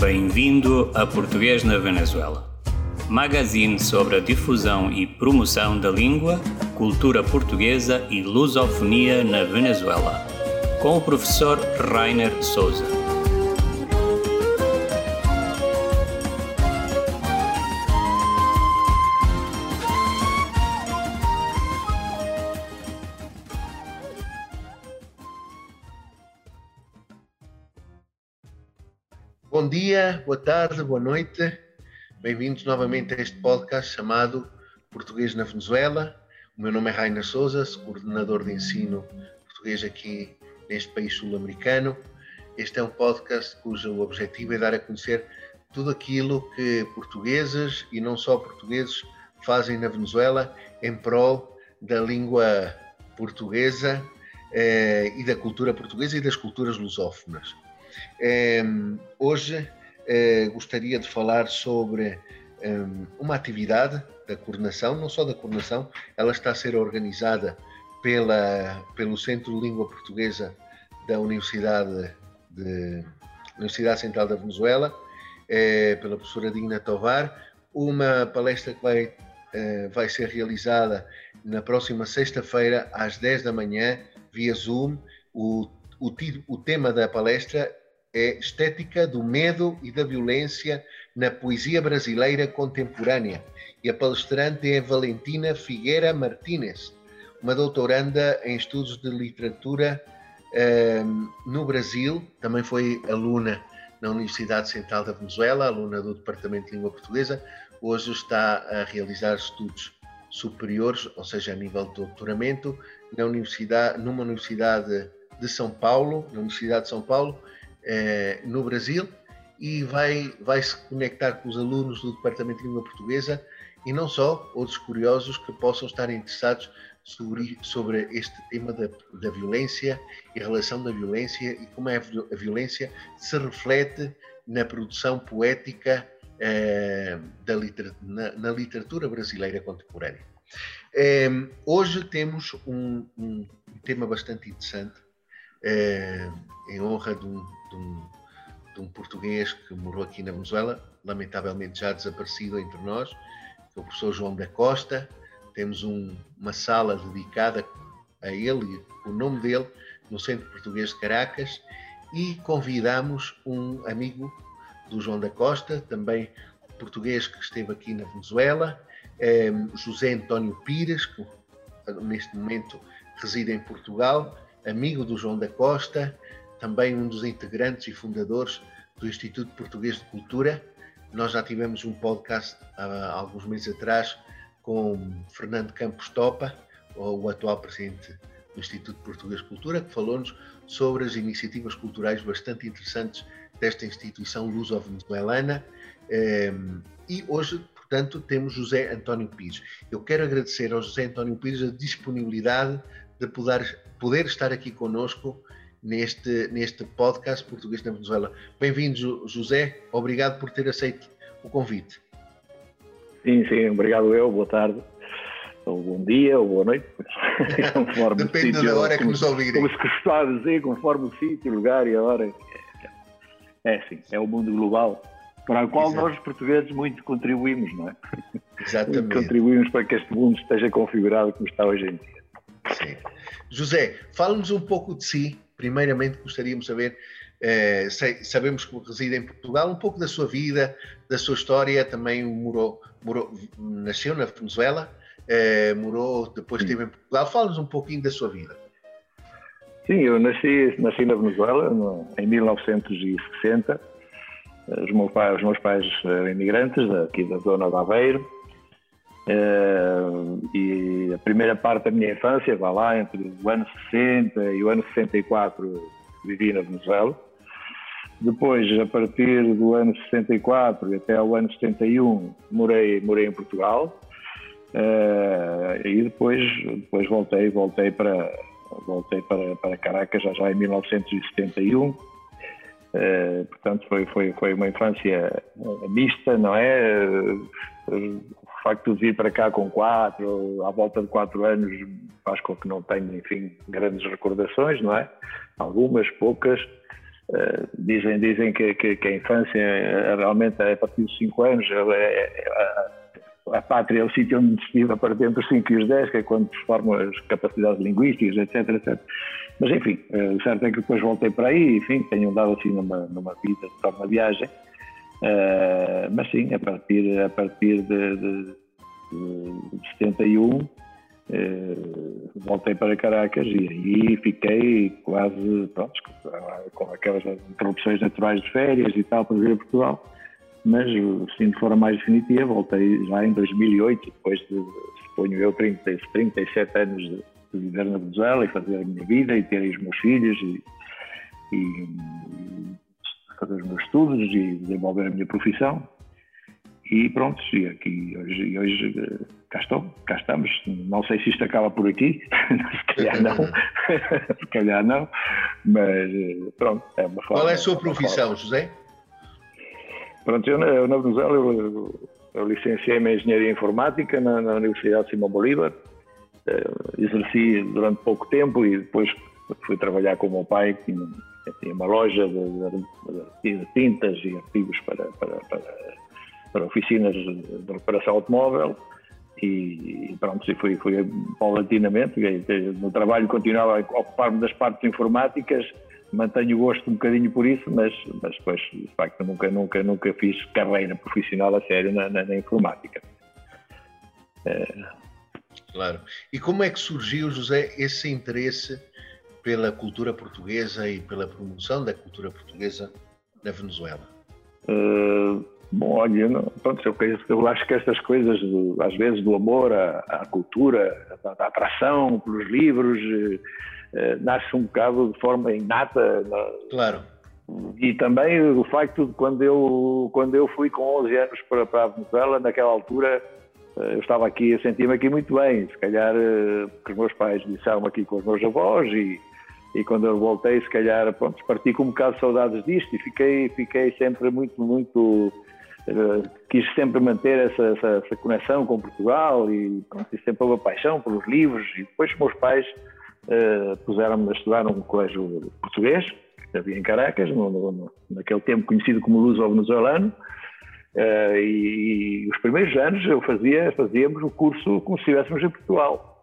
Bem-vindo a Português na Venezuela. Magazine sobre a difusão e promoção da língua, cultura portuguesa e lusofonia na Venezuela. Com o professor Rainer Souza. Dia, boa tarde, boa noite. Bem-vindos novamente a este podcast chamado Português na Venezuela. O meu nome é Rainer Souza, coordenador de ensino português aqui neste país sul-americano. Este é um podcast cujo objetivo é dar a conhecer tudo aquilo que portugueses e não só portugueses fazem na Venezuela em prol da língua portuguesa eh, e da cultura portuguesa e das culturas lusófonas. Eh, hoje eh, gostaria de falar sobre um, uma atividade da coordenação, não só da coordenação, ela está a ser organizada pela, pelo Centro de Língua Portuguesa da Universidade, de, Universidade Central da Venezuela, eh, pela professora Digna Tovar, uma palestra que vai, eh, vai ser realizada na próxima sexta-feira, às 10 da manhã, via Zoom. O, o, o tema da palestra é Estética do Medo e da Violência na Poesia Brasileira Contemporânea. E a palestrante é Valentina Figueira Martínez, uma doutoranda em estudos de literatura um, no Brasil, também foi aluna na Universidade Central da Venezuela, aluna do Departamento de Língua Portuguesa, hoje está a realizar estudos superiores, ou seja, a nível de doutoramento, na universidade, numa universidade de São Paulo, na Universidade de São Paulo, eh, no Brasil, e vai, vai se conectar com os alunos do Departamento de Língua Portuguesa e não só, outros curiosos que possam estar interessados sobre, sobre este tema da, da violência e a relação da violência e como é a violência se reflete na produção poética eh, da literatura, na, na, literatura brasileira contemporânea. Eh, hoje temos um, um, tema bastante interessante eh, em honra de um, de um, de um português que morou aqui na Venezuela, lamentavelmente já desaparecido entre nós, que é o professor João da Costa. Temos um, uma sala dedicada a ele e o nome dele no Centro Português de Caracas e convidamos um amigo do João da Costa, também português que esteve aqui na Venezuela, eh, José António Pires, que neste momento reside em Portugal, amigo do João da Costa, também um dos integrantes e fundadores do Instituto Português de Cultura. Nós já tivemos um podcast há alguns meses atrás com Fernando Campos Topa, o atual presidente do Instituto Português de Cultura, que falou-nos sobre as iniciativas culturais bastante interessantes desta instituição luso-venezuelana. Ehm, e hoje, portanto, temos José António Pires. Eu quero agradecer ao José António Pires a disponibilidade de poder, poder estar aqui conosco neste, neste podcast Português na Venezuela. Bem-vindo, José. Obrigado por ter aceito o convite. Sim, sim, obrigado eu. Boa tarde, ou bom dia, ou boa noite. conforme Depende sítio, da hora que nos ouvirem. Como se costuma dizer, conforme o sítio, o lugar e a hora. É assim, é o mundo global para o qual Exato. nós, portugueses, muito contribuímos, não é? Exatamente. Muito contribuímos para que este mundo esteja configurado como está hoje em dia. Sim. José, fala-nos um pouco de si, primeiramente gostaríamos de saber, eh, sabemos que reside em Portugal, um pouco da sua vida, da sua história, também morou, morou nasceu na Venezuela, eh, morou, depois Sim. esteve em Portugal, fala-nos um pouquinho da sua vida. Sim, eu nasci, nasci na Venezuela no, em 1960, os meus pais, os meus pais eram imigrantes aqui da zona de Aveiro, e a primeira parte da minha infância, vai lá, entre o ano 60 e o ano 64, vivi na Venezuela. Depois, a partir do ano 64 e até o ano 71, morei, morei em Portugal. Uh, e depois, depois voltei, voltei para, voltei para, para Caracas já, já em 1971. Uh, eh, portanto, foi, foi, foi uma infância mista, não é? Facto de vir para cá com quatro, à volta de quatro anos, faz com que não tenha, enfim, grandes recordações, não é? Algumas, poucas, Uh, dizem dizem que, que, que, a infância é, realmente é a partir dos 5 anos é, é, a, a, pátria é o sítio onde se vive a partir entre os 5 e os 10, que é quando se formam as capacidades linguísticas, etc, etc. Mas enfim, uh, o certo é que depois voltei para aí, enfim, tenho andado assim numa, numa vida forma viagem, uh, mas sim, a partir, a partir de, de, de 71 Uh, voltei para Caracas e aí fiquei quase pronto, com aquelas interrupções naturais de férias e tal para vir a Portugal, mas sim de forma mais definitiva voltei já em 2008, depois de, suponho eu, 30, 37 anos de, de viver na Venezuela e fazer a minha vida e ter os meus filhos e, e fazer os meus estudos e desenvolver a minha profissão e pronto, e aqui hoje, hoje eh, cá estou, cá estamos. Não sei se isto acaba por aqui, se calhar não, se calhar não, mas eh, pronto, é uma forma. Qual é a sua profissão, José? Pronto, eu, eu na Venezuela eu, eu licenciei-me em Engenharia Informática na, na Universidade Simão Bolívar, uh, exerci durante pouco tempo e depois fui trabalhar com o meu pai, que tinha, tinha uma loja de, de, tintas e artigos para, para, para para oficinas de reparação automóvel e pronto, e fui, fui paulatinamente, no trabalho continuava a ocupar-me das partes informáticas, mantenho o gosto um bocadinho por isso, mas, mas depois, de facto, nunca, nunca, nunca fiz carreira profissional a sério na, na, na informática. É... Claro. E como é que surgiu, José, esse interesse pela cultura portuguesa e pela promoção da cultura portuguesa na Venezuela? Uh, Bom, olha, não, pronto, eu, eu, acho que essas coisas, do, às vezes, do amor à, à cultura, da, da, atração pelos livros, eh, nasce um bocado de forma inata. Claro. E também o facto de quando eu, quando eu fui com 11 anos para, para a Venezuela, naquela altura, eu estava aqui, eu sentia-me aqui muito bem, se calhar porque os meus pais disseram aqui com os meus avós e, e quando eu voltei, se calhar, pronto, parti com um bocado de saudades disto e fiquei, fiquei sempre muito, muito eh, quis sempre manter essa, essa, essa, conexão com Portugal e pronto, sempre uma paixão pelos livros. E depois meus pais uh, puseram-me a estudar num colégio português que havia em Caracas, no, no, naquele tempo conhecido como Luso-Venezuelano uh, e, e, os primeiros anos eu fazia, fazíamos o curso como se estivéssemos em Portugal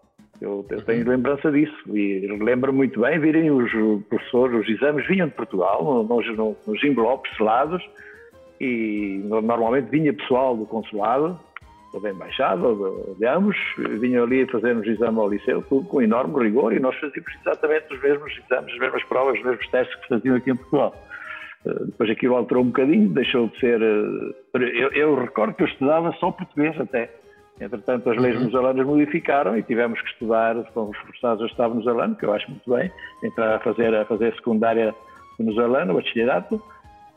eu, eu tenho lembrança disso e lembro muito bem virem os professores, os exames vinham de Portugal nos, nos envelopes selados e normalmente vinha pessoal do consulado, ou da embaixada, ou de, de ambos, vinham ali fazer-nos exame ao liceu, tudo com enorme rigor, e nós fazíamos exatamente os mesmos exames, as mesmas provas, os mesmos testes que faziam aqui em Portugal. Uh, depois aquilo alterou um bocadinho, deixou de ser. Uh, eu, eu, recordo que eu estudava só português até. Entretanto, as leis uhum. venezuelanas modificaram e tivemos que estudar, fomos forçados a estudar venezuelano, que eu acho muito bem, entrar a fazer a fazer secundária venezuelana, o bachillerato,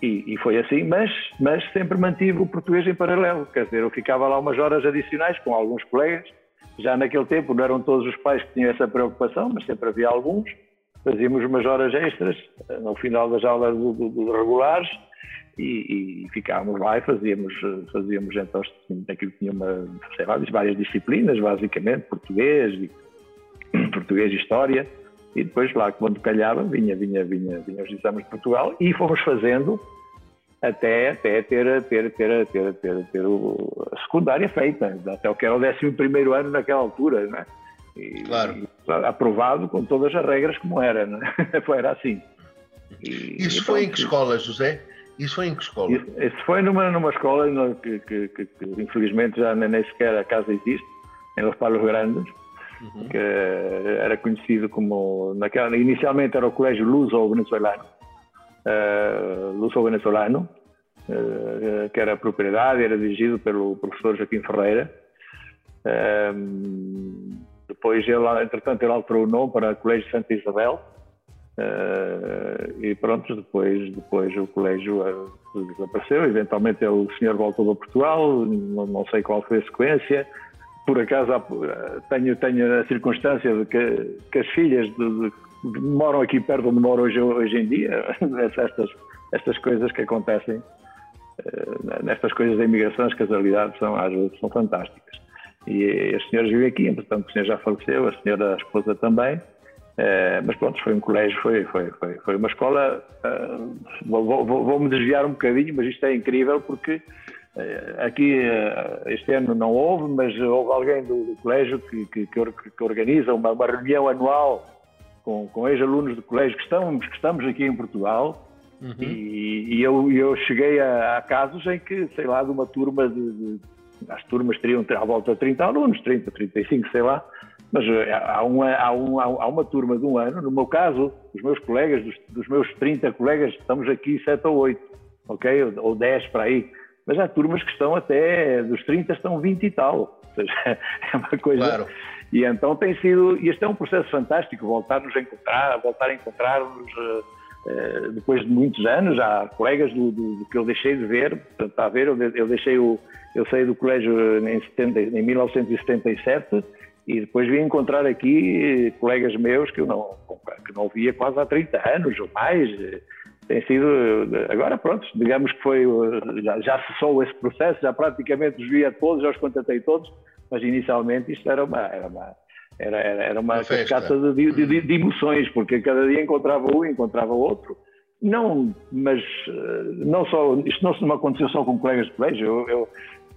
e, e, foi assim, mas, mas sempre mantive o português em paralelo. Quer dizer, eu ficava lá umas horas adicionais com alguns colegas. Já naquele tempo não eram todos os pais que tinham essa preocupação, mas sempre havia alguns. Fazíamos umas horas extras eh, no final das aulas do, do, do regulares e, e, ficávamos lá e fazíamos, fazíamos então, aquilo tinha uma, sei lá, várias disciplinas, basicamente, português, e, português e história e depois lá quando calhava vinha, vinha, vinha, vinha os exames de Portugal e fomos fazendo até, até ter, ter, ter, ter, ter, ter a secundária feita, até o que era o 11 primeiro ano naquela altura, né? E, claro. Aprovado com todas as regras como era, né? era assim. E, Isso e, foi em que escola, José? Isso foi em que escola? Isso, isso foi numa, numa escola que, que, que, que, infelizmente já nem sequer a casa existe, em Los Palos Grandes, uhum. que era conhecido como, naquela, inicialmente era o Colégio Luso-Venezuelano, uh, Luso-Venezuelano, uh, que era propriedade, era dirigido pelo professor Joaquim Ferreira. Uh, depois, ele, entretanto, ele alterou o nome para Colégio Santa Isabel, Uh, e pronto, depois, depois o colégio uh, desapareceu. Eventualmente o senhor voltou a Portugal, não, não, sei qual foi a sequência por acaso tenho, tenho a circunstância de que, que as filhas de, de, moram aqui perto onde moro hoje, hoje em dia, estas, estas coisas que acontecem, eh, nestas coisas da imigração, as casualidades são, às vezes são fantásticas. E as senhoras vivem aqui, entretanto o senhor já faleceu, a senhora, a esposa também, Uh, mas pronto, foi um colégio, foi, foi, foi, foi uma escola. Uh, vou, vou, vou, me desviar um bocadinho, mas isto é incrível porque uh, aqui este ano não houve, mas houve alguém do, do colégio que, que, que, organiza uma, uma, reunião anual com, com ex-alunos do colégio que estamos, que estamos aqui em Portugal. Uhum. E, e, eu, eu cheguei a, a, casos em que, sei lá, de uma turma de, de as turmas teriam à volta de 30 alunos, 30, 35, sei lá, mas eh, há uma, há, uma, há uma turma de um ano, no meu caso, os meus colegas, dos, dos meus 30 colegas, estamos aqui 7 ou 8, ok? Ou, ou 10 para aí. Mas há turmas que estão até, dos 30 estão 20 e tal. Ou seja, é uma coisa. Claro. E então tem sido, e este é um processo fantástico, voltar-nos a encontrar, voltar a encontrar-nos uh, depois de muitos anos. Há colegas do, do, do, que eu deixei de ver, portanto, está a ver, eu, eu deixei o, eu saí do colégio em, 70, em 1977 e depois vim encontrar aqui colegas meus que eu não, que não via quase há 30 anos ou mais. Tem sido, agora pronto, digamos que foi, já, já cessou esse processo, já praticamente os via todos, já os contatei todos, mas inicialmente isto era uma, era uma, era, era, era uma, uma cascata de, de, de, emoções, porque cada dia encontrava um, encontrava outro. Não, mas não só, isto não, não aconteceu só com colegas de colégio, eu, eu,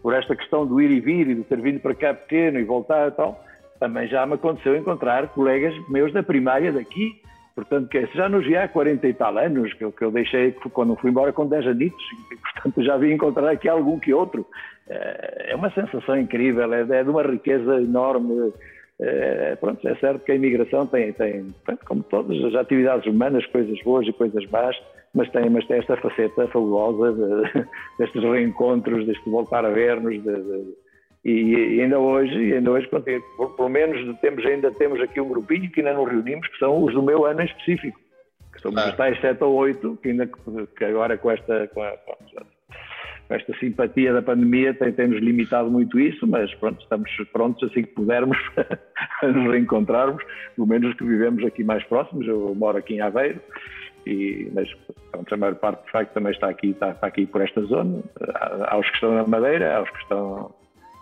por esta questão do ir e vir e de ter vindo para cá pequeno e voltar e tal, também já me aconteceu encontrar colegas meus da primária daqui, portanto, que já nos via há 40 e tal anos, que eu, que eu deixei quando fui embora com 10 anitos, e, portanto já vi encontrar aqui algum que outro. É uma sensação incrível, é, é de uma riqueza enorme. É, pronto, é certo que a imigração tem, tem como todas as atividades humanas, coisas boas e coisas más, mas tem, mas tem esta faceta fabulosa de, destes reencontros, deste voltar a ver-nos, de, de, e, ainda hoje, ainda hoje por, pelo menos temos, ainda temos aqui um grupinho que ainda não reunimos, que são os do meu ano em específico, que somos claro. os tais 7 ou 8, que, ainda, que agora com esta, com, a, com esta simpatia da pandemia tem, tem-nos limitado muito isso, mas pronto, estamos prontos assim que pudermos a nos reencontrarmos, pelo menos que vivemos aqui mais próximos, eu moro aqui em Aveiro, e, mas pronto, a maior parte de facto também está aqui, está, está aqui por esta zona, há, há os que estão na Madeira, há os que estão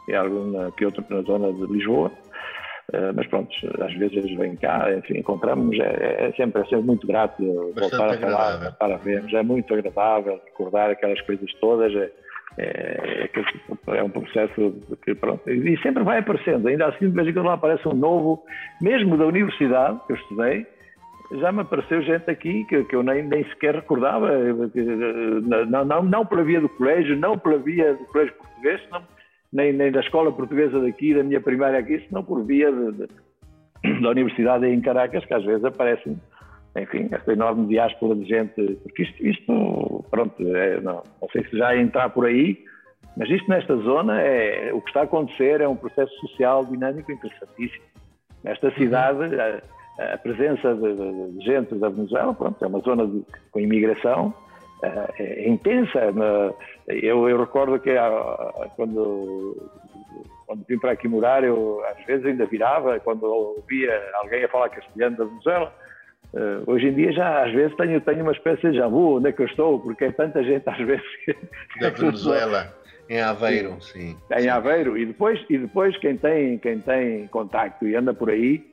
e algum que outro na zona de Lisboa. Uh, mas pronto, às vezes eles vêm cá, enfim, encontramos, é, é, sempre, é sempre muito grato voltar a falar, voltar a vermos, é muito agradável recordar aquelas coisas todas, é, é, é, um processo que, pronto, e sempre vai aparecendo, ainda assim de vez em quando aparece um novo, mesmo da universidade que eu estudei, já me apareceu gente aqui que, que eu nem, nem sequer recordava, não, não, não pela via do colégio, não pela via do colégio português, não, nem, nem da escola portuguesa daqui, da minha primária aqui, senão por via de, de, da universidade em Caracas, que às vezes aparecem, enfim, esta enorme diáspora de gente, porque isto, isto pronto, é, não, não sei se já é entrar por aí, mas isto nesta zona, é, o que está a acontecer é um processo social dinâmico interessantíssimo. Nesta cidade, a, a presença de, de, gente da Venezuela, pronto, é uma zona com imigração, é, é intensa. Eu, eu recordo que ah, quando, quando vim para aqui morar, eu às vezes ainda virava, quando ouvia alguém a falar castelhano da Venezuela. Uh, hoje em dia já às vezes tenho, tenho uma espécie de javu, onde é que eu estou, porque é tanta gente às vezes Da Venezuela, em Aveiro, sim. Em sim. Aveiro, e depois, e depois quem, tem, quem tem contacto e anda por aí,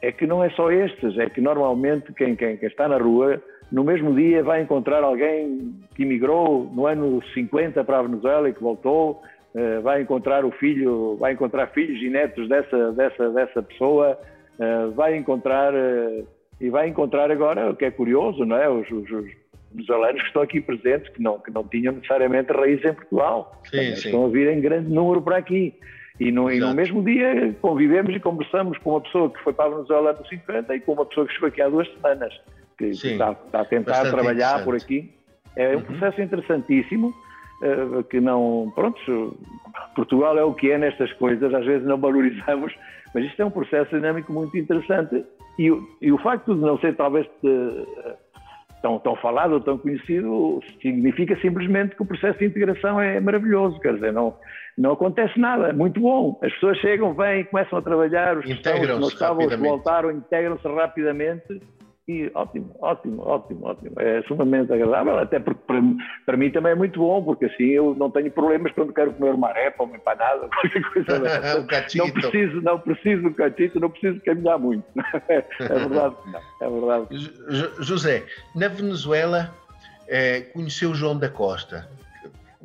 é que não é só estes, é que normalmente quem, quem, quem está na rua no mesmo dia vai encontrar alguém que emigrou no ano 50 para a Venezuela e que voltou, eh, vai encontrar o filho, vai encontrar filhos e netos dessa, dessa, dessa pessoa, eh, vai encontrar eh, e vai encontrar agora, o que é curioso, não é? Os, os, os venezuelanos que estão aqui presentes, que não, que não tinham necessariamente raízes em Portugal, sim, sim. estão a vir em grande número para aqui. E no, e no, mesmo dia convivemos e conversamos com uma pessoa que foi para a Venezuela no 50 e com uma pessoa que chegou aqui há duas semanas que, está, está, a tentar trabalhar por aqui. É um uhum. processo interessantíssimo, uh, que não. Pronto, Portugal é o que é nestas coisas, às vezes não valorizamos, mas isto é um processo dinâmico muito interessante. E, e o facto de não ser talvez de, tão, tão falado ou tão conhecido significa simplesmente que o processo de integração é maravilhoso, quer dizer, não, não acontece nada, é muito bom. As pessoas chegam, vêm, começam a trabalhar, os que não estavam, os que voltaram, integram-se rapidamente e ótimo, ótimo, ótimo, ótimo. É sumamente agradável, até porque para, para mim também é muito bom, porque assim eu não tenho problemas quando quero comer uma arepa, uma empanada, qualquer coisa. um não preciso, não preciso do cachito, não preciso caminhar muito. É, é verdade, não, é verdade. José, na Venezuela é, conheceu João da Costa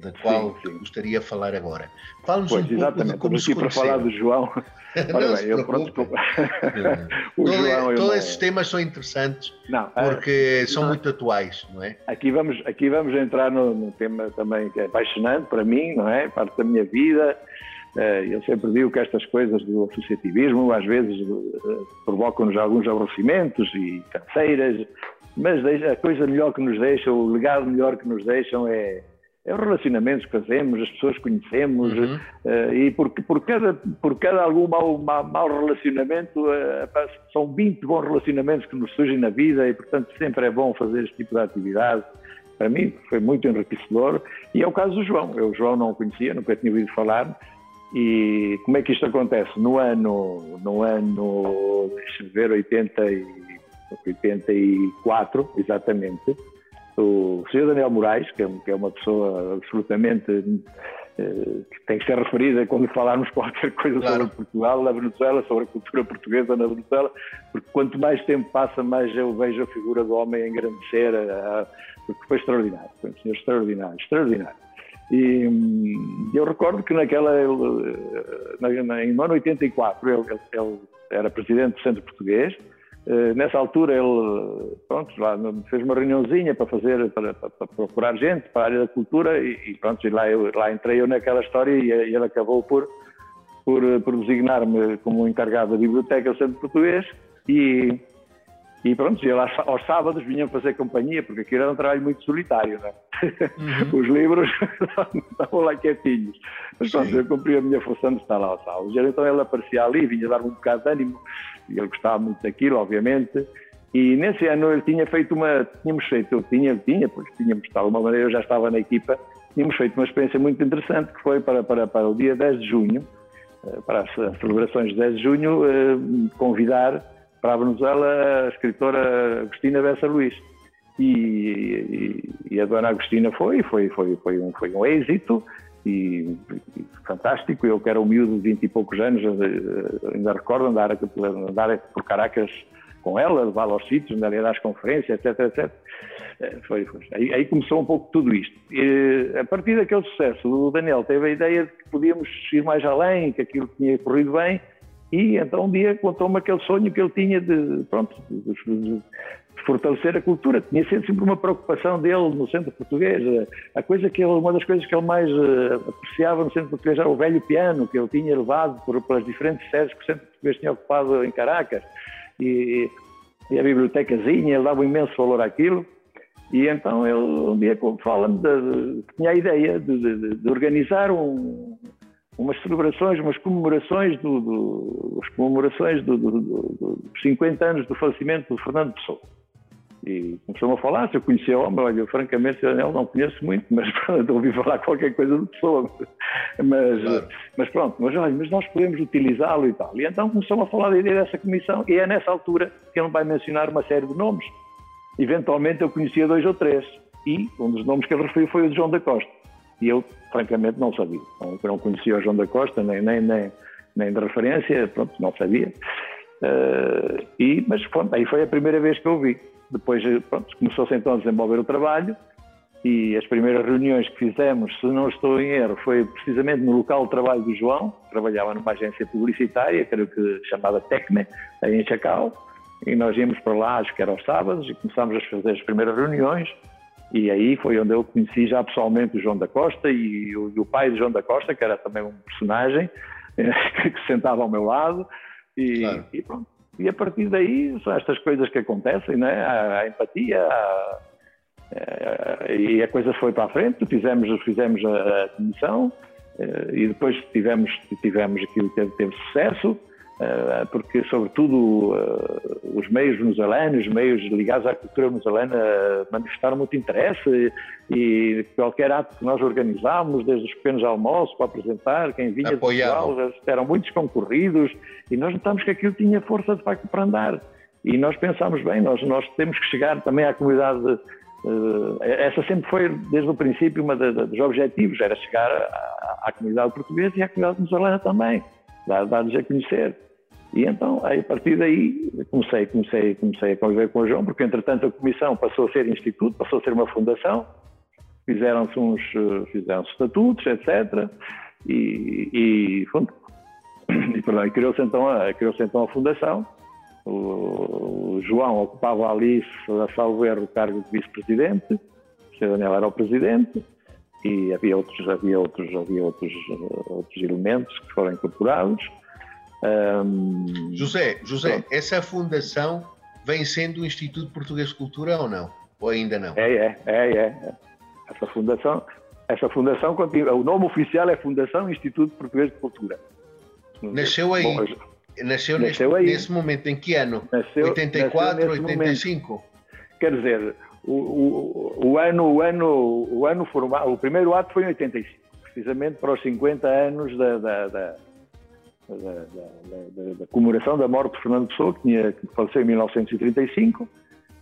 da qual sim, sim. gostaria de falar agora. Fala-nos um pouco de como se para falar do João. Ora bem, eu pronto, o Todo, João, todos esses temas são interessantes não, é, porque é, são não, muito atuais, não é? Aqui vamos, aqui vamos entrar no, no, tema também que é apaixonante para mim, não é? Parte da minha vida. Eh, eu sempre digo que estas coisas do associativismo às vezes eh, provocam-nos alguns aborrecimentos e canseiras, mas a coisa melhor que nos deixa, o legado melhor que nos deixam é é os relacionamentos que fazemos, as pessoas que conhecemos, uhum. uh, e por, por, cada, por cada algum mau, mau, mau relacionamento, uh, são 20 bons relacionamentos que nos surgem na vida e, portanto, sempre é bom fazer este tipo de atividade. Para mim foi muito enriquecedor e é o caso do João. Eu o João não o conhecia, nunca tinha ouvido falar. E como é que isto acontece? No ano, no ano deixa ver, 80 e, 84, exatamente, o Sr. Daniel Moraes, que é, que é uma pessoa absolutamente eh, que tem que ser referida quando falarmos qualquer coisa claro. sobre Portugal, na Venezuela, sobre a cultura portuguesa na Venezuela, porque quanto mais tempo passa, mais eu vejo a figura do homem engrandecer, a, porque foi extraordinário, foi um senhor extraordinário, extraordinário. E hum, eu recordo que naquela, ele, eh, na, em ano 84, ele, ele era presidente do Centro Português, nessa altura ele pronto, lá fez uma reuniãozinha para fazer para, para, para, procurar gente para a área da cultura e, e pronto, e lá, eu, lá entrei eu naquela história e, e ele acabou por, por, por designar-me como encarregado da biblioteca do Centro Português e, e pronto, e lá aos sábados vinham fazer companhia, porque aquilo era um trabalho muito solitário, né? Uhum. Os livros estavam lá quietinhos. Mas pronto, Sim. eu cumpri a minha função de estar lá aos sábados. Então ele aparecia ali, vinha dar-me um bocado de ânimo e ele gostava muito daquilo, obviamente. E nesse ano ele tinha feito uma, tínhamos feito, eu tinha, tinha, pois tínhamos de alguma maneira, eu já estava na equipa, tínhamos feito uma experiência muito interessante que foi para, para, para o dia 10 de junho, eh, para as celebrações de 10 de junho, eh, convidar para a Venezuela a escritora Agostina Bessa Luís. E, e, e, a dona Agostina foi, foi, foi, foi, um, foi um êxito, e, e, fantástico. Eu que era um miúdo de 20 e poucos anos, eh, ainda recordo andar, andar por Caracas com ela, levá-la aos sítios, andar às conferências, etc, etc. Eh, foi, foi. Aí, aí, começou um pouco tudo isto. E, a partir daquele sucesso, o Daniel teve a ideia de que podíamos ir mais além, que aquilo tinha corrido bem, e então um dia contou-me aquele sonho que ele tinha de, pronto, de, de, fortalecer a cultura. Tinha sido sempre uma preocupação dele no centro português. A coisa que ele, uma das coisas que ele mais uh, apreciava no centro português era o velho piano que ele tinha levado por, pelas diferentes sedes que o centro português tinha ocupado em Caracas. E, e a bibliotecazinha, ele dava um imenso valor àquilo. E então ele um dia fala-me de, tinha a ideia de, de, de organizar um, umas celebrações, umas comemorações, do, do, comemorações do, do, dos 50 anos do falecimento do Fernando Pessoa. E começou-me a falar, se eu conhecia o homem, olha, eu, francamente eu não conheço muito, mas pronto, ouvi falar qualquer coisa de pessoa. Mas, claro. mas pronto, mas olha, mas nós podemos utilizá-lo e tal. E então começou-me a falar da ideia dessa comissão, e é nessa altura que ele vai mencionar uma série de nomes. Eventualmente eu conhecia dois ou três, e um dos nomes que ele referiu foi o de João da Costa. E eu, francamente, não sabia. Não, não conhecia o João da Costa, nem, nem, nem, nem de referência, pronto, não sabia. Uh, e, mas pronto, aí foi a primeira vez que eu vi. Depois pronto, começou-se então a desenvolver o trabalho e as primeiras reuniões que fizemos, se não estou em erro, foi precisamente no local de trabalho do João, trabalhava numa agência publicitária, creio que chamada Tecne, aí em Chacau, e nós íamos para lá, acho que era aos sábados, e começámos a fazer as primeiras reuniões, e aí foi onde eu conheci já pessoalmente o João da Costa e o, e o pai de João da Costa, que era também um personagem, que se sentava ao meu lado, e, claro. e pronto, e a partir daí são estas coisas que acontecem, né? a, a empatia, a, a, e a coisa foi para a frente, fizemos, fizemos a, a comissão eh, e depois tivemos, tivemos aquilo que teve, teve sucesso. Eh, porque, sobretudo, eh, os meios venezuelanos, os meios ligados à cultura venezuelana, manifestaram muito interesse e qualquer ato que nós organizámos, desde os pequenos almoços para apresentar, quem vinha Apoiado. de Portugal, eram muitos concorridos e nós notamos que aquilo tinha força de facto para andar. E nós pensámos bem, nós, nós temos que chegar também à comunidade essa sempre foi, desde o princípio, um dos objetivos, era chegar à, à, comunidade portuguesa e à comunidade venezuelana também, dar-lhes a conhecer. E então, aí, a partir daí, comecei, comecei, comecei a conviver com o João, porque entretanto a comissão passou a ser instituto, passou a ser uma fundação, fizeram-se uns eh, fizeram estatutos, etc. E, e, e, perdão, criou-se então, a, criou então a fundação. O, o, João ocupava ali, a salvo erro, o cargo de vice-presidente, o Sr. Daniel era o presidente, e havia outros, havia outros, havia outros, outros elementos que foram incorporados. Um, José, José, pronto. essa fundação vem sendo o Instituto Português de Cultura ou não? Ou ainda não? É, é, é, é. Essa fundação, essa fundação continua, o nome oficial é Fundação Instituto Português de Cultura. Nasceu aí. Bom, nasceu, nasceu nesse, aí. nesse momento, em que ano? Nasceu, 84, nasceu 85? Momento. Quer dizer, o, o, o, ano, o, ano, o ano formal, o primeiro ato foi em 85, precisamente para os 50 anos da, da, da da, da, da, comemoração da morte de Fernando Pessoa, que, tinha, que faleceu em 1935,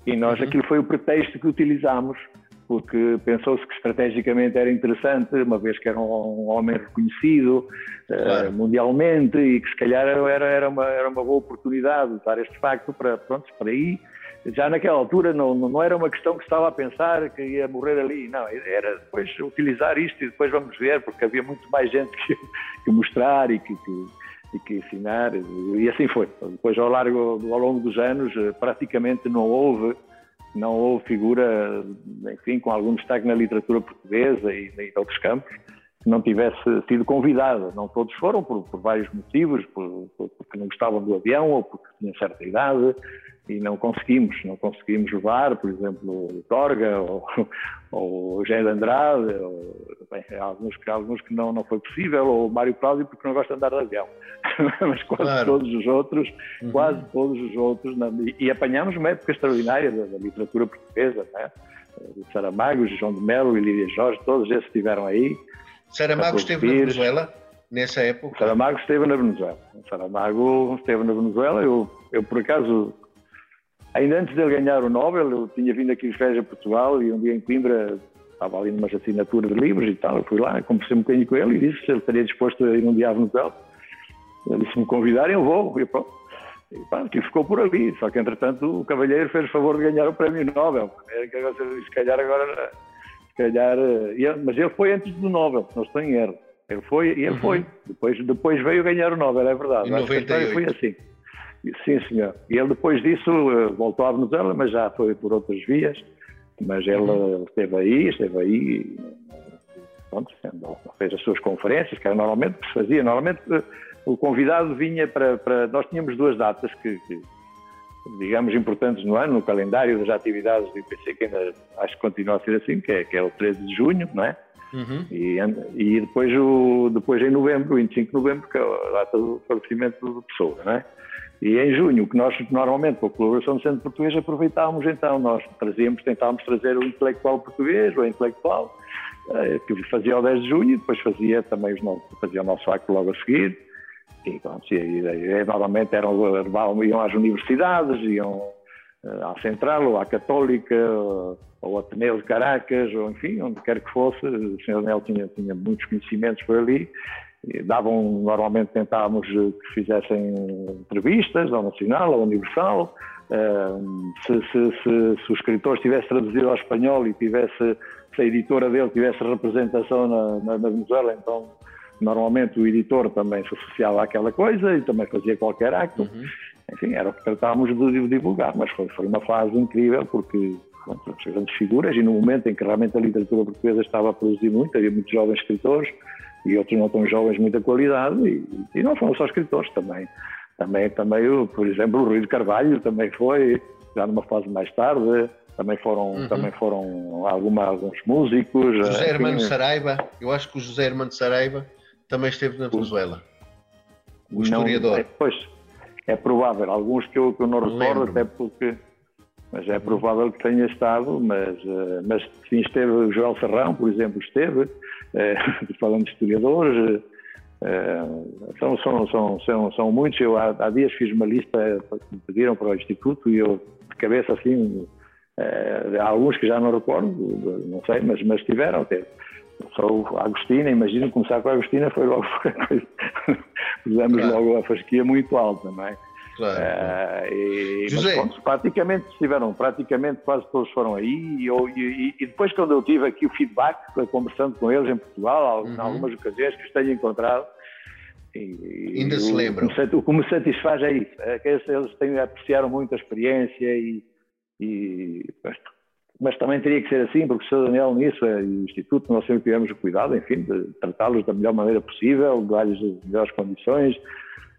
e nós uhum. aquilo foi o pretexto que utilizámos, porque pensou-se que estrategicamente era interessante, uma vez que era um, homem reconhecido claro. uh, mundialmente e que se calhar era, era, uma, era uma boa oportunidade de dar este facto para, pronto, para aí. Já naquela altura não, não era uma questão que estava a pensar que ia morrer ali, não, era depois utilizar isto e depois vamos ver, porque havia muito mais gente que, que mostrar e que, que e que ensinar, e assim foi. Depois, ao, largo, ao longo dos anos, eh, praticamente não houve, não houve figura, enfim, com algum destaque na literatura portuguesa e em outros campos, que não tivesse sido convidada. Não todos foram, por, por vários motivos, por, por, porque não gostavam do avião ou porque tinham certa idade, e não conseguimos, não conseguimos levar, por exemplo, o Torga ou, ou de Andrade, ou, bem, alguns, alguns que não, não foi possível, ou o Mário Cláudio porque não gosta de andar de avião, mas quase claro. todos os outros, uhum. quase todos os outros, e, e apanhamos uma época extraordinária da, da literatura portuguesa, né? Saramago, João de Melo e Lídia Jorge, todos esses estiveram aí. Saramago esteve na Venezuela nessa época? Saramago esteve na Venezuela. Saramago esteve na Venezuela, eu, eu por acaso Ainda antes dele ganhar o Nobel, eu tinha vindo aqui de férias a Portugal e um dia em Coimbra estava ali numa assinatura de livros e tal. Eu fui lá, conversei um bocadinho com ele e disse se ele estaria disposto a ir um dia à Venezuela. Ele disse: me convidarem, eu vou. E pronto. E pá, que ficou por ali. Só que, entretanto, o cavalheiro fez o favor de ganhar o prémio Nobel. Se calhar agora. Se calhar, mas ele foi antes do Nobel, não estou em erro. Ele foi e ele uhum. foi. Depois, depois veio ganhar o Nobel, é verdade. Em 98. Foi assim. Sim, senhor. E ele depois disso eh, voltou à Venezuela, mas já foi por outras vias. Mas ele uhum. esteve aí, esteve aí, pronto, fez as suas conferências, que era normalmente que se fazia. Normalmente eh, o convidado vinha para, para nós tínhamos duas datas que, que, digamos, importantes no ano, no calendário das atividades do IPC, que ainda acho que continua a ser assim, que é, que é o 13 de junho, não é? Uhum. E, e, depois, o, depois em novembro, 25 de novembro, que é a data do falecimento do Pessoa, não é? E em junho, que nós normalmente, com a colaboração do Centro Português, aproveitávamos então, nós trazíamos, tentávamos trazer o intelectual português, o intelectual, eh, que fazia o 10 de junho, depois fazia também os nossos, fazia o nosso acto logo a seguir. E, pronto, e, e, normalmente eram, iam às universidades, iam eh, à Central, ou à Católica, ou Ateneu de Caracas, ou enfim, onde quer que fosse. O Sr. Daniel tinha, tinha muitos conhecimentos por ali davam, normalmente tentávamos que fizessem entrevistas ao Nacional, ao Universal, se, se, se, se, o escritor estivesse traduzido ao espanhol e tivesse, se a editora dele tivesse representação na, na, na Venezuela, então normalmente o editor também se associava àquela coisa e também fazia qualquer acto. Uhum. Enfim, era o que tratávamos de divulgar, mas foi, foi uma fase incrível porque pronto, grandes figuras e no momento em que realmente a literatura portuguesa estava a produzir muito, havia muitos jovens escritores, e outros não tão jovens, muita qualidade, e, e não foram só escritores também. Também, também, por exemplo, o Rui de Carvalho também foi, já numa fase mais tarde, também foram, uhum. também foram alguma, alguns músicos. José Hermano Saraiva, eu acho que o José Hermano Saraiva também esteve na Venezuela. O historiador. Não, é, pois, é provável, alguns que eu, que eu não recordo, até porque. Mas é provável que tenha estado, mas, eh, mas sim esteve o Joel Serrão, por exemplo, esteve, eh, falando de historiadores, Uh, são, são, são, são, são muitos. Eu há, há dias fiz uma lista que me pediram para o Instituto e eu, de cabeça assim, uh, há alguns que já não recordo, não sei, mas, mas tiveram. Teve. Sou a Agostina, imagino começar com a Agostina foi logo. Pusemos claro. logo a fasquia muito alta, não é? Claro. Uh, e, José. Mas, pronto, praticamente estiveram, praticamente quase todos foram aí e, eu, e, e, depois quando eu tive aqui o feedback, conversando com eles em Portugal, uhum. em algumas ocasiões que os tenho encontrado, e, Ainda se lembram. O que me satisfaz é isso, é que eles têm, apreciaram muito a experiência e, e mas, mas, também teria que ser assim, porque o Sr. Daniel nisso é, e o Instituto, nós sempre tivemos o cuidado, enfim, de tratá-los da melhor maneira possível, dar-lhes as melhores condições,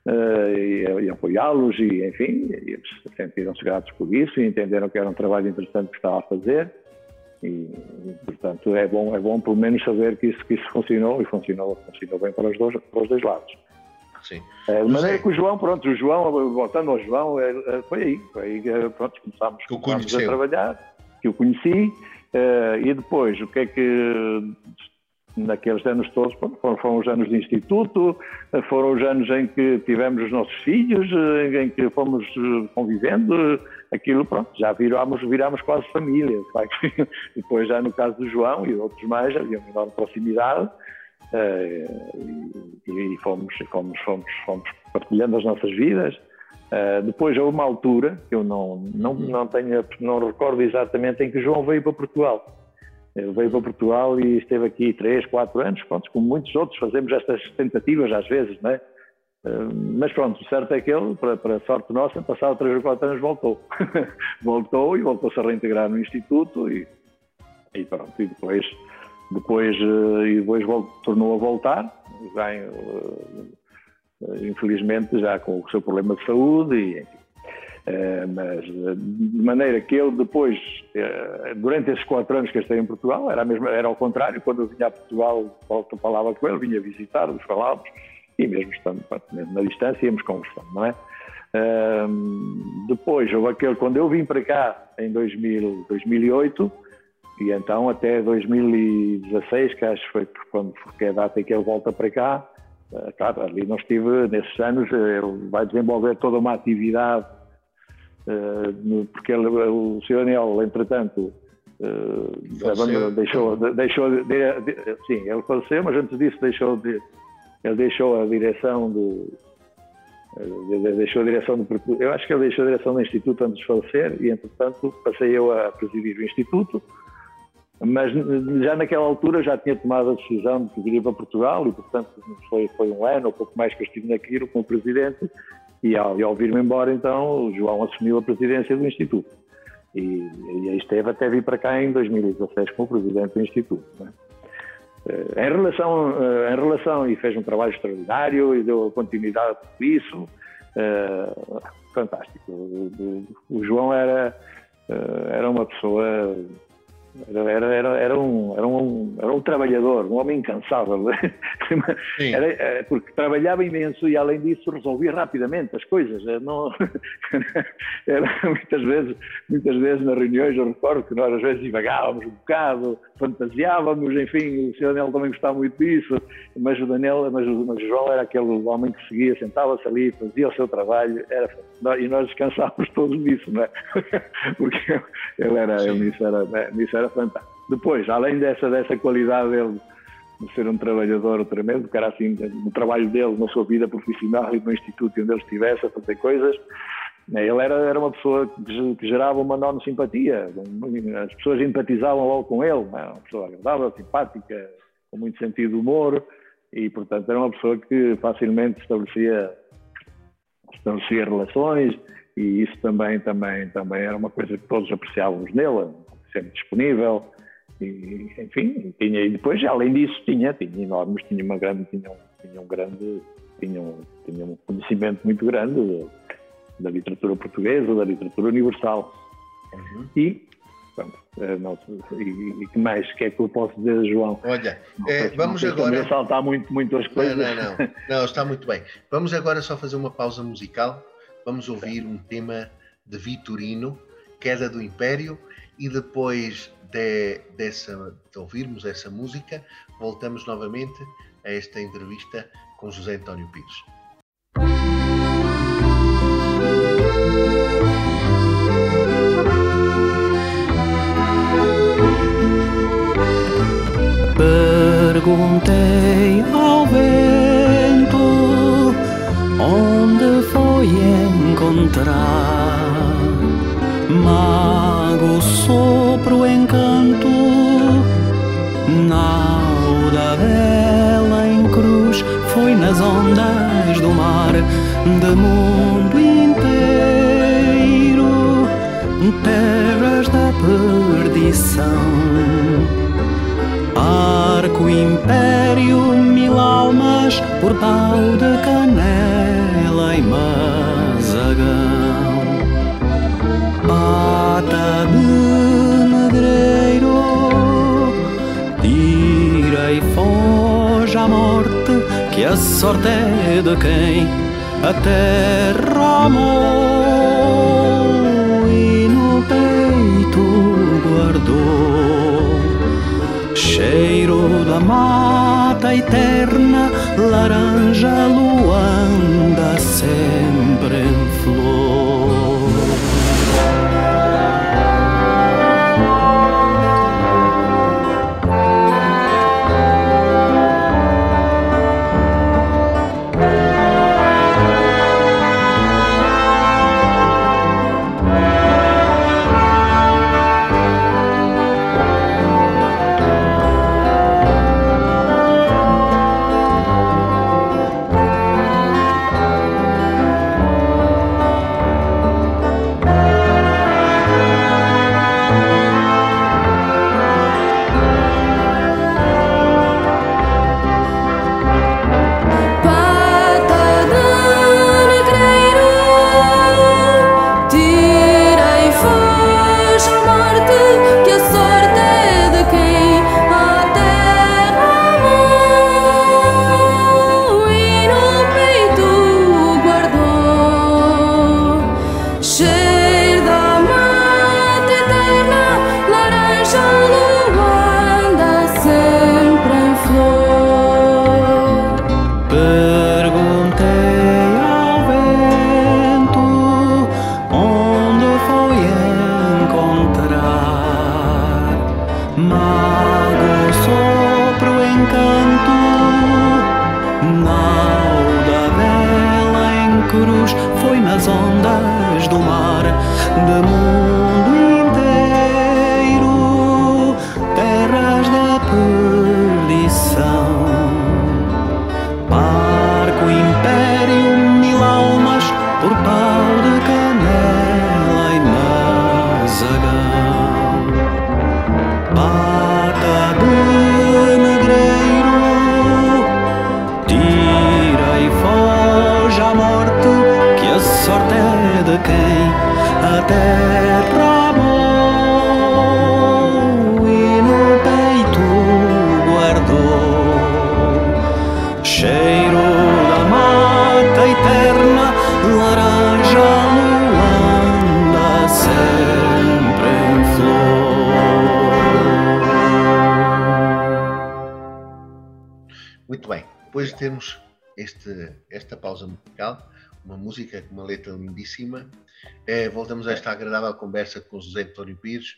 e, e apoiá-los e, enfim, eles sentiram-se gratos por isso e entenderam que era um trabalho interessante que estava a fazer e, portanto, é bom, é bom pelo menos saber que isso, que isso funcionou e funcionou, funcionou bem para os dois, para os dois lados. Sim. É, de maneira que o João, pronto, o João, voltando ao João, é, foi aí, foi aí que pronto, começámos, começámos a trabalhar, que o conheci, e depois o que é que naqueles anos todos, foram, foram os anos de instituto, foram os anos em que tivemos os nossos filhos, em que fomos eh, convivendo, aquilo, pronto, já virámos, virámos quase família. Depois, já no caso do João e outros mais, havia uma enorme proximidade eh, e, fomos, fomos, fomos, fomos partilhando as nossas vidas. Uh, depois houve uma altura, que eu não, não, não, tenho, não recordo exatamente, em que João veio para Portugal. Veio para Portugal e esteve aqui três, quatro anos, pronto, como muitos outros fazemos estas tentativas às vezes, não é? Mas pronto, o certo é que ele, para, para sorte nossa, passado três ou quatro anos voltou. voltou e voltou-se a reintegrar no Instituto e, e pronto, e depois, depois, eh, e depois tornou a voltar, já, eh, infelizmente já com o seu problema de saúde e enfim, mas uh, de maneira que ele depois, uh, durante esses quatro anos que eu estive em Portugal, era, mesmo, era ao contrário, quando eu vinha a Portugal, falava com ele, vinha visitar-nos, falávamos, e mesmo estando na distância íamos conversando, não é? depois, houve aquele, quando eu vim para cá em 2000, 2008, e então até 2016, que acho que foi quando foi a data em que ele volta para cá, claro, ali não estive, nesses anos, ele vai desenvolver toda uma atividade eh, porque ele, o Sr. Daniel, entretanto, uh, deixou, deixou de, de, sim, ele faleceu, mas antes disso deixou de, ele deixou a direção do eh, deixou a direção do eu acho que ele deixou a direção do Instituto antes de falecer e entretanto passei eu a presidir o Instituto mas já naquela altura já tinha tomado a decisão de vir para Portugal e portanto foi, foi um ano ou pouco mais que eu estive naquilo como presidente e ao, ao vir-me embora, então, o João assumiu a presidência do Instituto. E, e aí esteve até vir para cá em 2016 como presidente do Instituto. Né? Em relação, eh, em relação, e fez um trabalho extraordinário e deu continuidade a tudo isso, uh, fantástico. O, João era, era uma pessoa era, era, era, um, era, um, era um trabalhador, um homem incansável. Era, eh, porque trabalhava imenso e, além disso, resolvia rapidamente as coisas. Eh, não, era, muitas, vezes, muitas vezes nas reuniões eu recordo que nós às vezes divagávamos um bocado, fantasiávamos, enfim, o Sr. Daniel também gostava muito disso, mas o Daniel, mas o, mas o João era aquele homem que seguia, sentava-se ali, fazia o seu trabalho, era, e nós descansávamos todos disso, não é? Porque ele era, ele, nisso era, nisso era fantástico. Depois, além dessa, dessa qualidade dele de ser um trabalhador tremendo, que era assim, no trabalho dele, na sua vida profissional e no instituto onde ele estivesse a fazer coisas, ele era, era uma pessoa que, gerava uma enorme simpatia. As pessoas empatizavam logo com ele, né? uma pessoa agradável, simpática, com muito sentido de humor, e portanto era uma pessoa que facilmente estabelecia, estabelecia relações, e isso também, também, também era uma coisa que todos apreciávamos nele, sempre disponível, e, enfim, tinha, e depois, além disso, tinha, tinha enormes, tinha uma grande, tinha um, tinha um grande, tinha um, tinha um conhecimento muito grande da literatura portuguesa, da literatura universal. Uhum. E, pronto, é, não, e, e que mais? O que é que eu posso dizer, João? Olha, é, vamos agora. saltar muito, muito as coisas. Não, não, não, não, está muito bem. Vamos agora só fazer uma pausa musical. Vamos ouvir um tema de Vitorino, Queda do Império, e depois de, dessa, de ouvirmos essa música, voltamos novamente a esta entrevista com José António Pires. Perguntei ao vento onde foi encontrar mago, sopro, encanto, nauda vela em cruz. Foi nas ondas do mar de mundo inteiro, terras da perdição império, mil almas por pau de canela e mazagão. Pata de negreiro, tira e foge a morte, que a sorte é de quem a terra amou e no peito guardou cheiro da mata eterna, laranja luanda sempre música voltamos a esta agradável conversa com José António Pires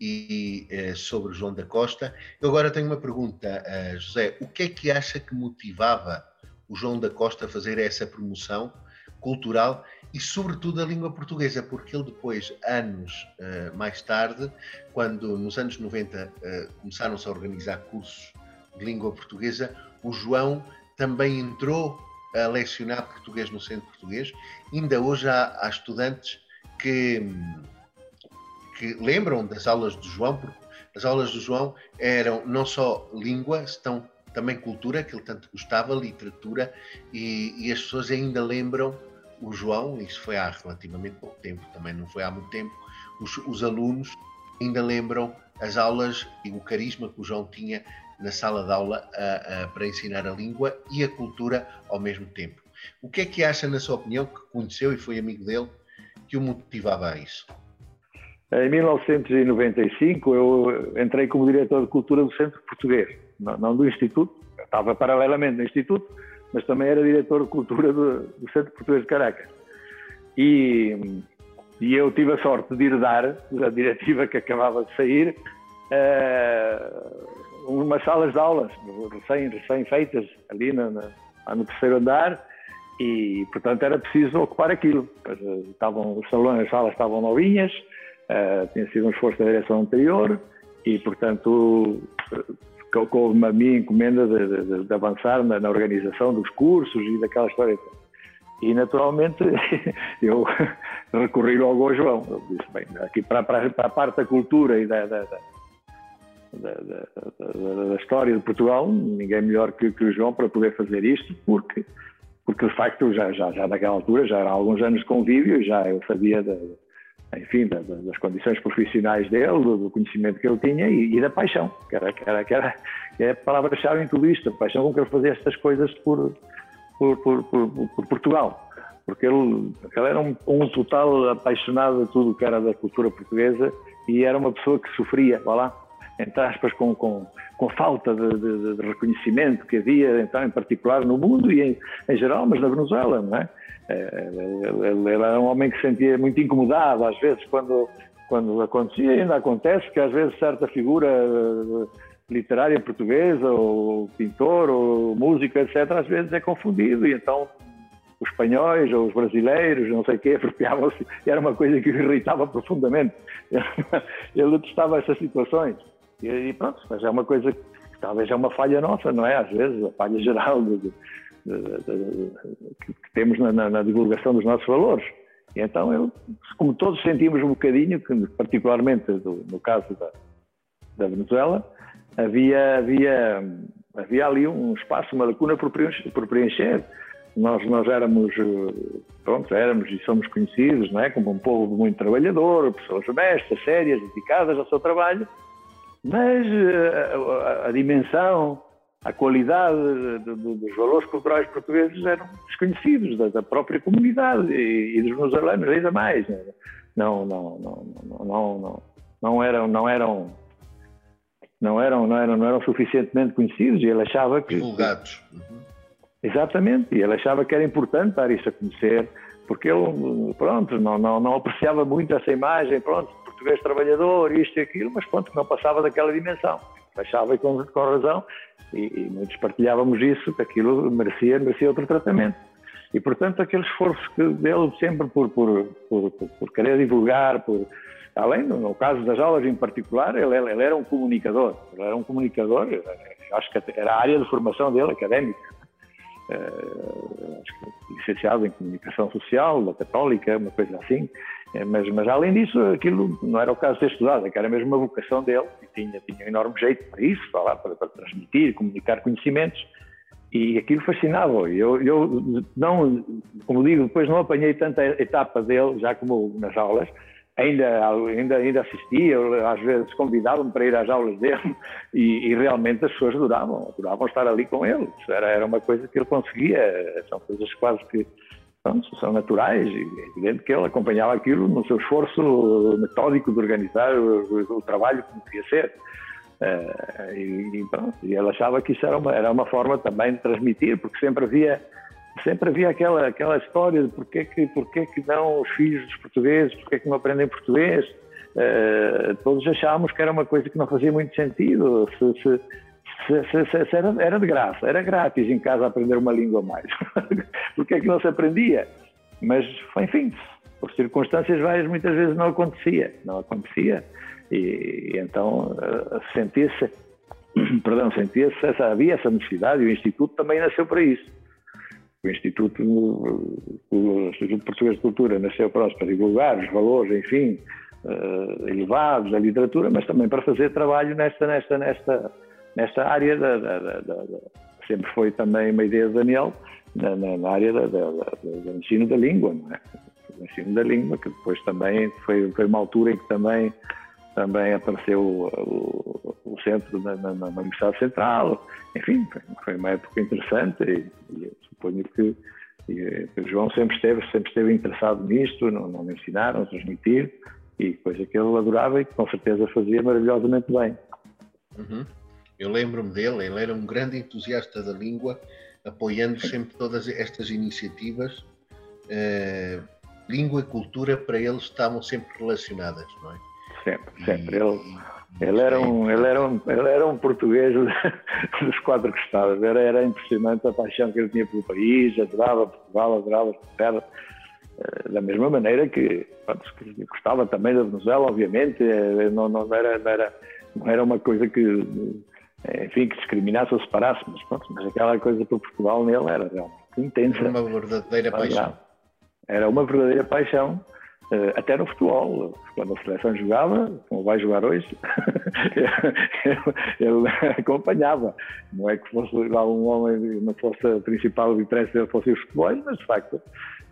e é, sobre João da Costa. Eu agora tenho uma pergunta, uh, José. O que é que acha que motivava o João da Costa a fazer essa promoção cultural e, sobretudo, a língua portuguesa? Porque ele depois, anos uh, mais tarde, quando nos anos 90 uh, começaram-se a organizar cursos de língua portuguesa, o João também entrou a lecionar português no centro português. Ainda hoje há, há estudantes que, que lembram das aulas do João, porque as aulas do João eram não só língua, estão também cultura, que ele tanto gostava, literatura, e, e, as pessoas ainda lembram o João, isso foi há relativamente pouco tempo, também não foi há muito tempo, os, os alunos ainda lembram as aulas e o carisma que o João tinha na sala de aula a, a, para ensinar a língua e a cultura ao mesmo tempo. O que é que acha, na sua opinião, que conheceu e foi amigo dele, que o motivava a isso? Em 1995 eu entrei como diretor de cultura do Centro Português, não, do Instituto, eu estava paralelamente no Instituto, mas também era diretor de cultura do, Centro Português de Caracas. E, e, eu tive a sorte de herdar da diretiva que acabava de sair uh, umas salas de aulas recém, recém ali no, no, no terceiro andar e portanto era preciso ocupar aquilo. Estavam os salões, as salas estavam novinhas, uh, tinha sido um esforço da direção anterior e portanto houve-me a minha encomenda de, de, de avançar na, na, organização dos cursos e daquela história. E naturalmente eu recorri logo ao João. Eu disse, bem, aqui para, para, para a parte da cultura e da, da, da, da, história de Portugal, ninguém melhor que, que o João para poder fazer isto, porque porque de facto já, já, já naquela altura, já eram alguns anos de convívio, já eu sabia da, enfim, da, das condições profissionais dele, do, conhecimento que ele tinha e, e da paixão, que era, que era, que era que é a palavra-chave em tudo isto, a paixão com que ele fazia estas coisas por, por, por, por, por Portugal. Porque ele, ele era um, um, total apaixonado de tudo que era da cultura portuguesa e era uma pessoa que sofria, vá lá, entre aspas, com, com, com falta de, de, de, reconhecimento que havia, então, em particular no mundo e em, em geral, mas na Venezuela, não é? Eh, ele era um homem que se sentia muito incomodado, às vezes, quando, quando acontecia, e ainda acontece, que às vezes certa figura eh, literária portuguesa, ou pintor, ou músico, etc., às vezes é confundido, e então os espanhóis ou os brasileiros, não sei o quê, apropriavam-se, era uma coisa que o irritava profundamente. Ele detestava essas situações. E, e pronto, mas é uma coisa que talvez é uma falha nossa, não é? Às vezes, a falha geral de, de, de, que temos na, na, na, divulgação dos nossos valores. E então, eu, como todos sentimos um bocadinho, que, particularmente do, no caso da, da Venezuela, havia, havia, havia ali um espaço, uma lacuna por preencher. Por preencher. Nós, nós éramos, pronto, éramos e somos conhecidos não é? como um povo muito trabalhador, pessoas honestas, sérias, dedicadas ao seu trabalho, mas eh, a, a, dimensão, a qualidade de, de, dos valores culturais portugueses eram desconhecidos da, da própria comunidade e, e, dos venezuelanos ainda mais. Né? Não, não, não, não, não, não, não eram, não eram, não eram, não eram, não eram suficientemente conhecidos e ele achava que divulgados. Uhum. Exatamente, e ele achava que era importante dar isso a conhecer, porque ele, pronto, não, não, não apreciava muito essa imagem, pronto, português trabalhador, isto e aquilo, mas pronto, não passava daquela dimensão. Achava e com, com razão, e, e, muitos partilhávamos isso, que aquilo merecia, merecia outro tratamento. E, portanto, aquele esforço que dele sempre por, por, por, por querer divulgar, por, além, no caso das aulas em particular, ele, ele, era um comunicador. Ele era um comunicador, acho que era a área de formação dele, académica. Uh, licenciado em comunicação social, da Católica, uma coisa assim. É, mas, mas além disso, aquilo não era o caso de ter estudado, é que era mesmo uma vocação dele e tinha, tinha um enorme jeito para isso, para, para, para transmitir, comunicar conhecimentos e aquilo fascinava. Eu, eu não, como digo, depois não apanhei tanta etapa dele, já como nas aulas, ainda, ainda, ainda assistia, às vezes convidavam-me para ir às aulas dele e, e, realmente as pessoas adoravam, adoravam estar ali com ele. Era, era uma coisa que ele conseguia, são coisas quase que pronto, são naturais e é evidente que ele acompanhava aquilo no seu esforço metódico de organizar o, o trabalho como devia ser. Uh, e, pronto, e ele achava que isso era uma, era uma forma também de transmitir, porque sempre havia sempre havia aquela aquela história de porque que porque que não os filhos dos portugueses porque que não aprendem português uh, todos achávamos que era uma coisa que não fazia muito sentido se, se, se, se, se era, era, de graça, era grátis em casa aprender uma língua a mais. Porque é que não se aprendia? Mas, enfim, por circunstâncias várias, muitas vezes não acontecia. Não acontecia. E, e então uh, sentia-se, perdão, sentia-se, essa, havia essa necessidade e o Instituto também nasceu para isso. O Instituto, o Instituto Português de Cultura nasceu para, para divulgar os valores, enfim, uh, elevados da literatura, mas também para fazer trabalho nesta, nesta, nesta, nesta área, da, da, da, sempre foi também uma ideia de Daniel, na, na, área do ensino da língua, não é? O ensino da língua, que depois também foi, foi uma altura em que também, também apareceu o, o, centro na, na, na, Universidade Central, enfim, foi, uma época interessante e, e suponho que e, o João sempre esteve, sempre esteve interessado nisto, não, não me ensinaram transmitir, e coisa que ele adorava e que com certeza fazia maravilhosamente bem. Uhum. Eu lembro-me dele, ele era um grande entusiasta da língua, apoiando sempre todas estas iniciativas. Uh, língua e cultura para ele estavam sempre relacionadas, não é? Sempre, sempre. E, ele, ele, era um, ele, era um, ele era um português dos quatro costados. Era, era impressionante a paixão que ele tinha pelo país, adorava Portugal, adorava Portugal. Eh, da mesma maneira que, pronto, que gostava também da Venezuela, obviamente, eh, não, não, era, não, era, não era uma coisa que, enfim, que discriminasse ou separasse, mas, pronto, mas aquela coisa para Portugal nele era realmente intensa. Era uma verdadeira paixão. Era uma verdadeira paixão, até no futebol. Quando a seleção jogava, como vai jogar hoje, ele acompanhava. Não é que fosse lá um homem, não fosse a principal dele fosse os futebols, mas de facto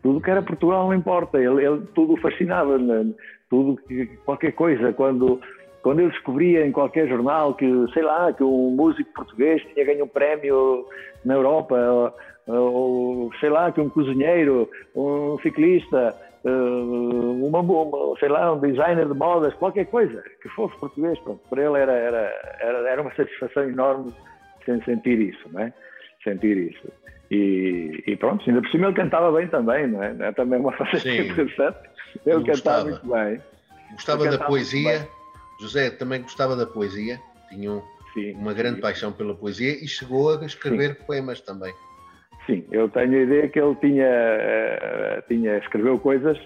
tudo que era Portugal não importa, ele, ele tudo fascinava, né? tudo qualquer coisa, quando quando ele descobria em qualquer jornal que, sei lá, que um músico português tinha ganho um prémio na Europa, ou, ou sei lá, que um cozinheiro, um ciclista, eh, uma, uma, sei lá, um designer de modas, qualquer coisa que fosse português, pronto, para ele era, era, era, era uma satisfação enorme sentir isso, não é? Sentir isso. E, e, pronto, ainda por cima ele cantava bem também, não é? é também uma faceta interessante. Ele cantava muito bem. Gostava da poesia. José também gostava da poesia, tinha um, sim, uma grande sim. paixão pela poesia e chegou a escrever sim. poemas também. Sim, eu tenho a ideia que ele tinha, uh, tinha escreveu coisas,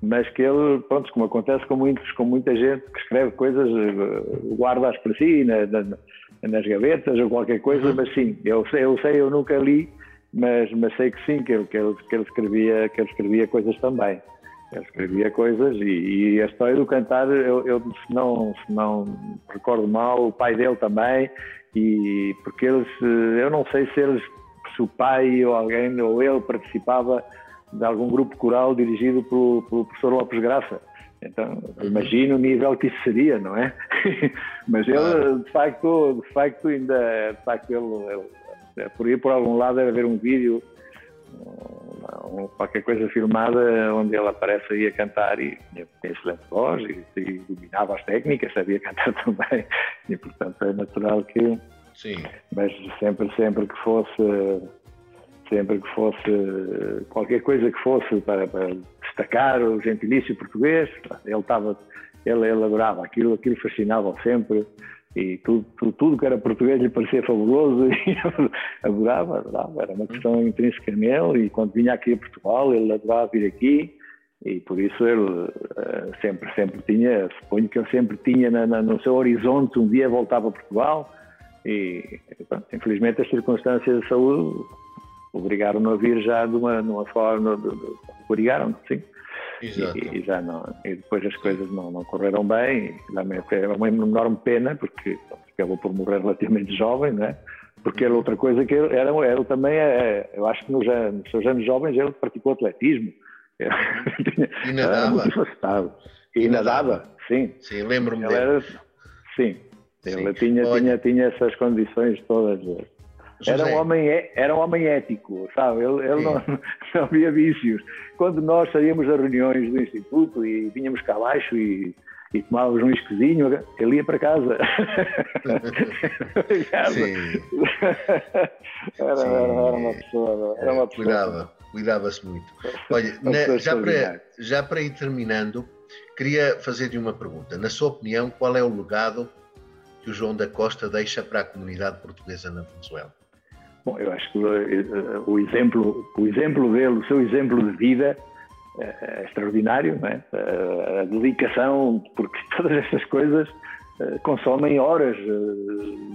mas que ele, pronto, como acontece com muitos, com muita gente que escreve coisas, uh, guarda-as para si, na, na, nas gavetas ou qualquer coisa, uhum. mas sim, eu sei, eu sei, eu nunca li, mas, mas sei que sim, que ele, que ele, que ele, escrevia, que ele escrevia coisas também. Ele escrevia coisas e, e a história do cantar, eu, eu, se, não, se não recordo mal, o pai dele também, e porque eles, eu não sei se eles, se o pai ou alguém, ou ele participava de algum grupo coral dirigido pelo, pelo professor Lopes Graça. Então, imagino o nível que isso seria, não é? Mas ele, de facto, de facto, ainda, de facto, ele, ele é, por aí por algum lado deve haver um vídeo, qualquer coisa filmada onde ele aparece aí a cantar e tinha excelente voz e, e, dominava as técnicas, sabia cantar também. E portanto é natural que Sim. mas sempre, sempre que fosse sempre que fosse qualquer coisa que fosse para, para destacar o gentilício português, ele estava ele, adorava aquilo, aquilo fascinava sempre e tudo, tudo, tudo, que era português lhe parecia fabuloso e adorava, adorava, era uma questão intrínseca nele e quando vinha aqui a Portugal ele adorava vir aqui e por isso ele uh, sempre, sempre tinha, suponho que ele sempre tinha na, na, no seu horizonte um dia voltava a Portugal e pronto, infelizmente as circunstâncias de saúde obrigaram-no a vir já de uma, de uma forma, obrigaram sim, e, e, já não, e depois as coisas não, não correram bem, e é uma enorme pena, porque acabou por morrer relativamente jovem, não é? Porque era outra coisa que ele, era, ele também, é, eu acho que nos, nos seus anos jovens ele praticou atletismo. e nadava. E, e nadava, nadava, sim. Sim, lembro-me dele. Era, sim, ele tinha, tinha, tinha essas condições todas era um, homem, é, era um homem ético, sabe? Ele, ele não, não havia vícios. Quando nós saíamos das reuniões do Instituto e vinhamos cá abaixo e, e tomávamos um esquezinho, ele ia para casa. era, era, era, uma pessoa. Era uma pessoa. Cuidava, cuidava-se muito. Olha, na, já, para, já para ir terminando, queria fazer-lhe uma pergunta. Na sua opinião, qual é o legado que o João da Costa deixa para a comunidade portuguesa na Venezuela? Bom, eu acho que uh, o exemplo, o exemplo dele, o seu exemplo de vida é, extraordinário, não é? Uh, a dedicação, porque todas essas coisas uh, consomem horas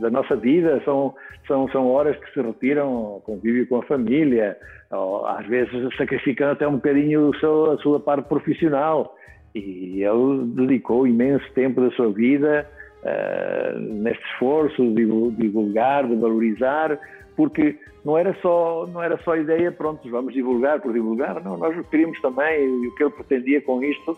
da nossa vida, são, são, são horas que se retiram ao convívio com a família, ou, às vezes sacrificando até um bocadinho seu, a sua parte profissional. E ele dedicou imenso tempo da sua vida neste esforço de divulgar, de valorizar porque não era só não era só a ideia, pronto, vamos divulgar por divulgar, não, nós queríamos também, o que ele pretendia com isto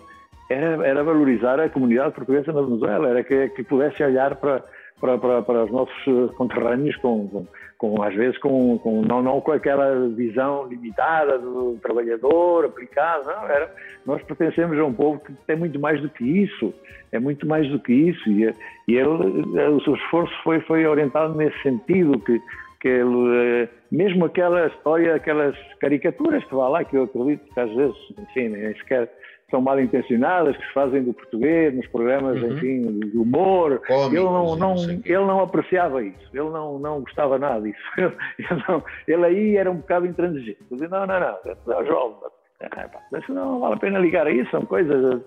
era, era valorizar a comunidade portuguesa na Venezuela, era que, que pudesse olhar para, para, para, para os nossos conterrâneos com, com, com às vezes com, com, não, não com aquela visão limitada do trabalhador aplicado, não, era, nós pertencemos a um povo que tem muito mais do que isso, é muito mais do que isso e, e ele, o seu esforço foi, foi orientado nesse sentido que, que ele, mesmo aquela história, aquelas caricaturas que vá lá, que eu acredito que às vezes, enfim, nem sequer são mal intencionadas, que se fazem do português, nos programas, uhum. enfim, de humor. ele, não, não, ele não apreciava isso, ele não, não gostava nada disso. Ele, não, ele aí era um bocado intransigente. Ele dizia, não, não, não, jovem, isso não vale a pena ligar a isso, são coisas.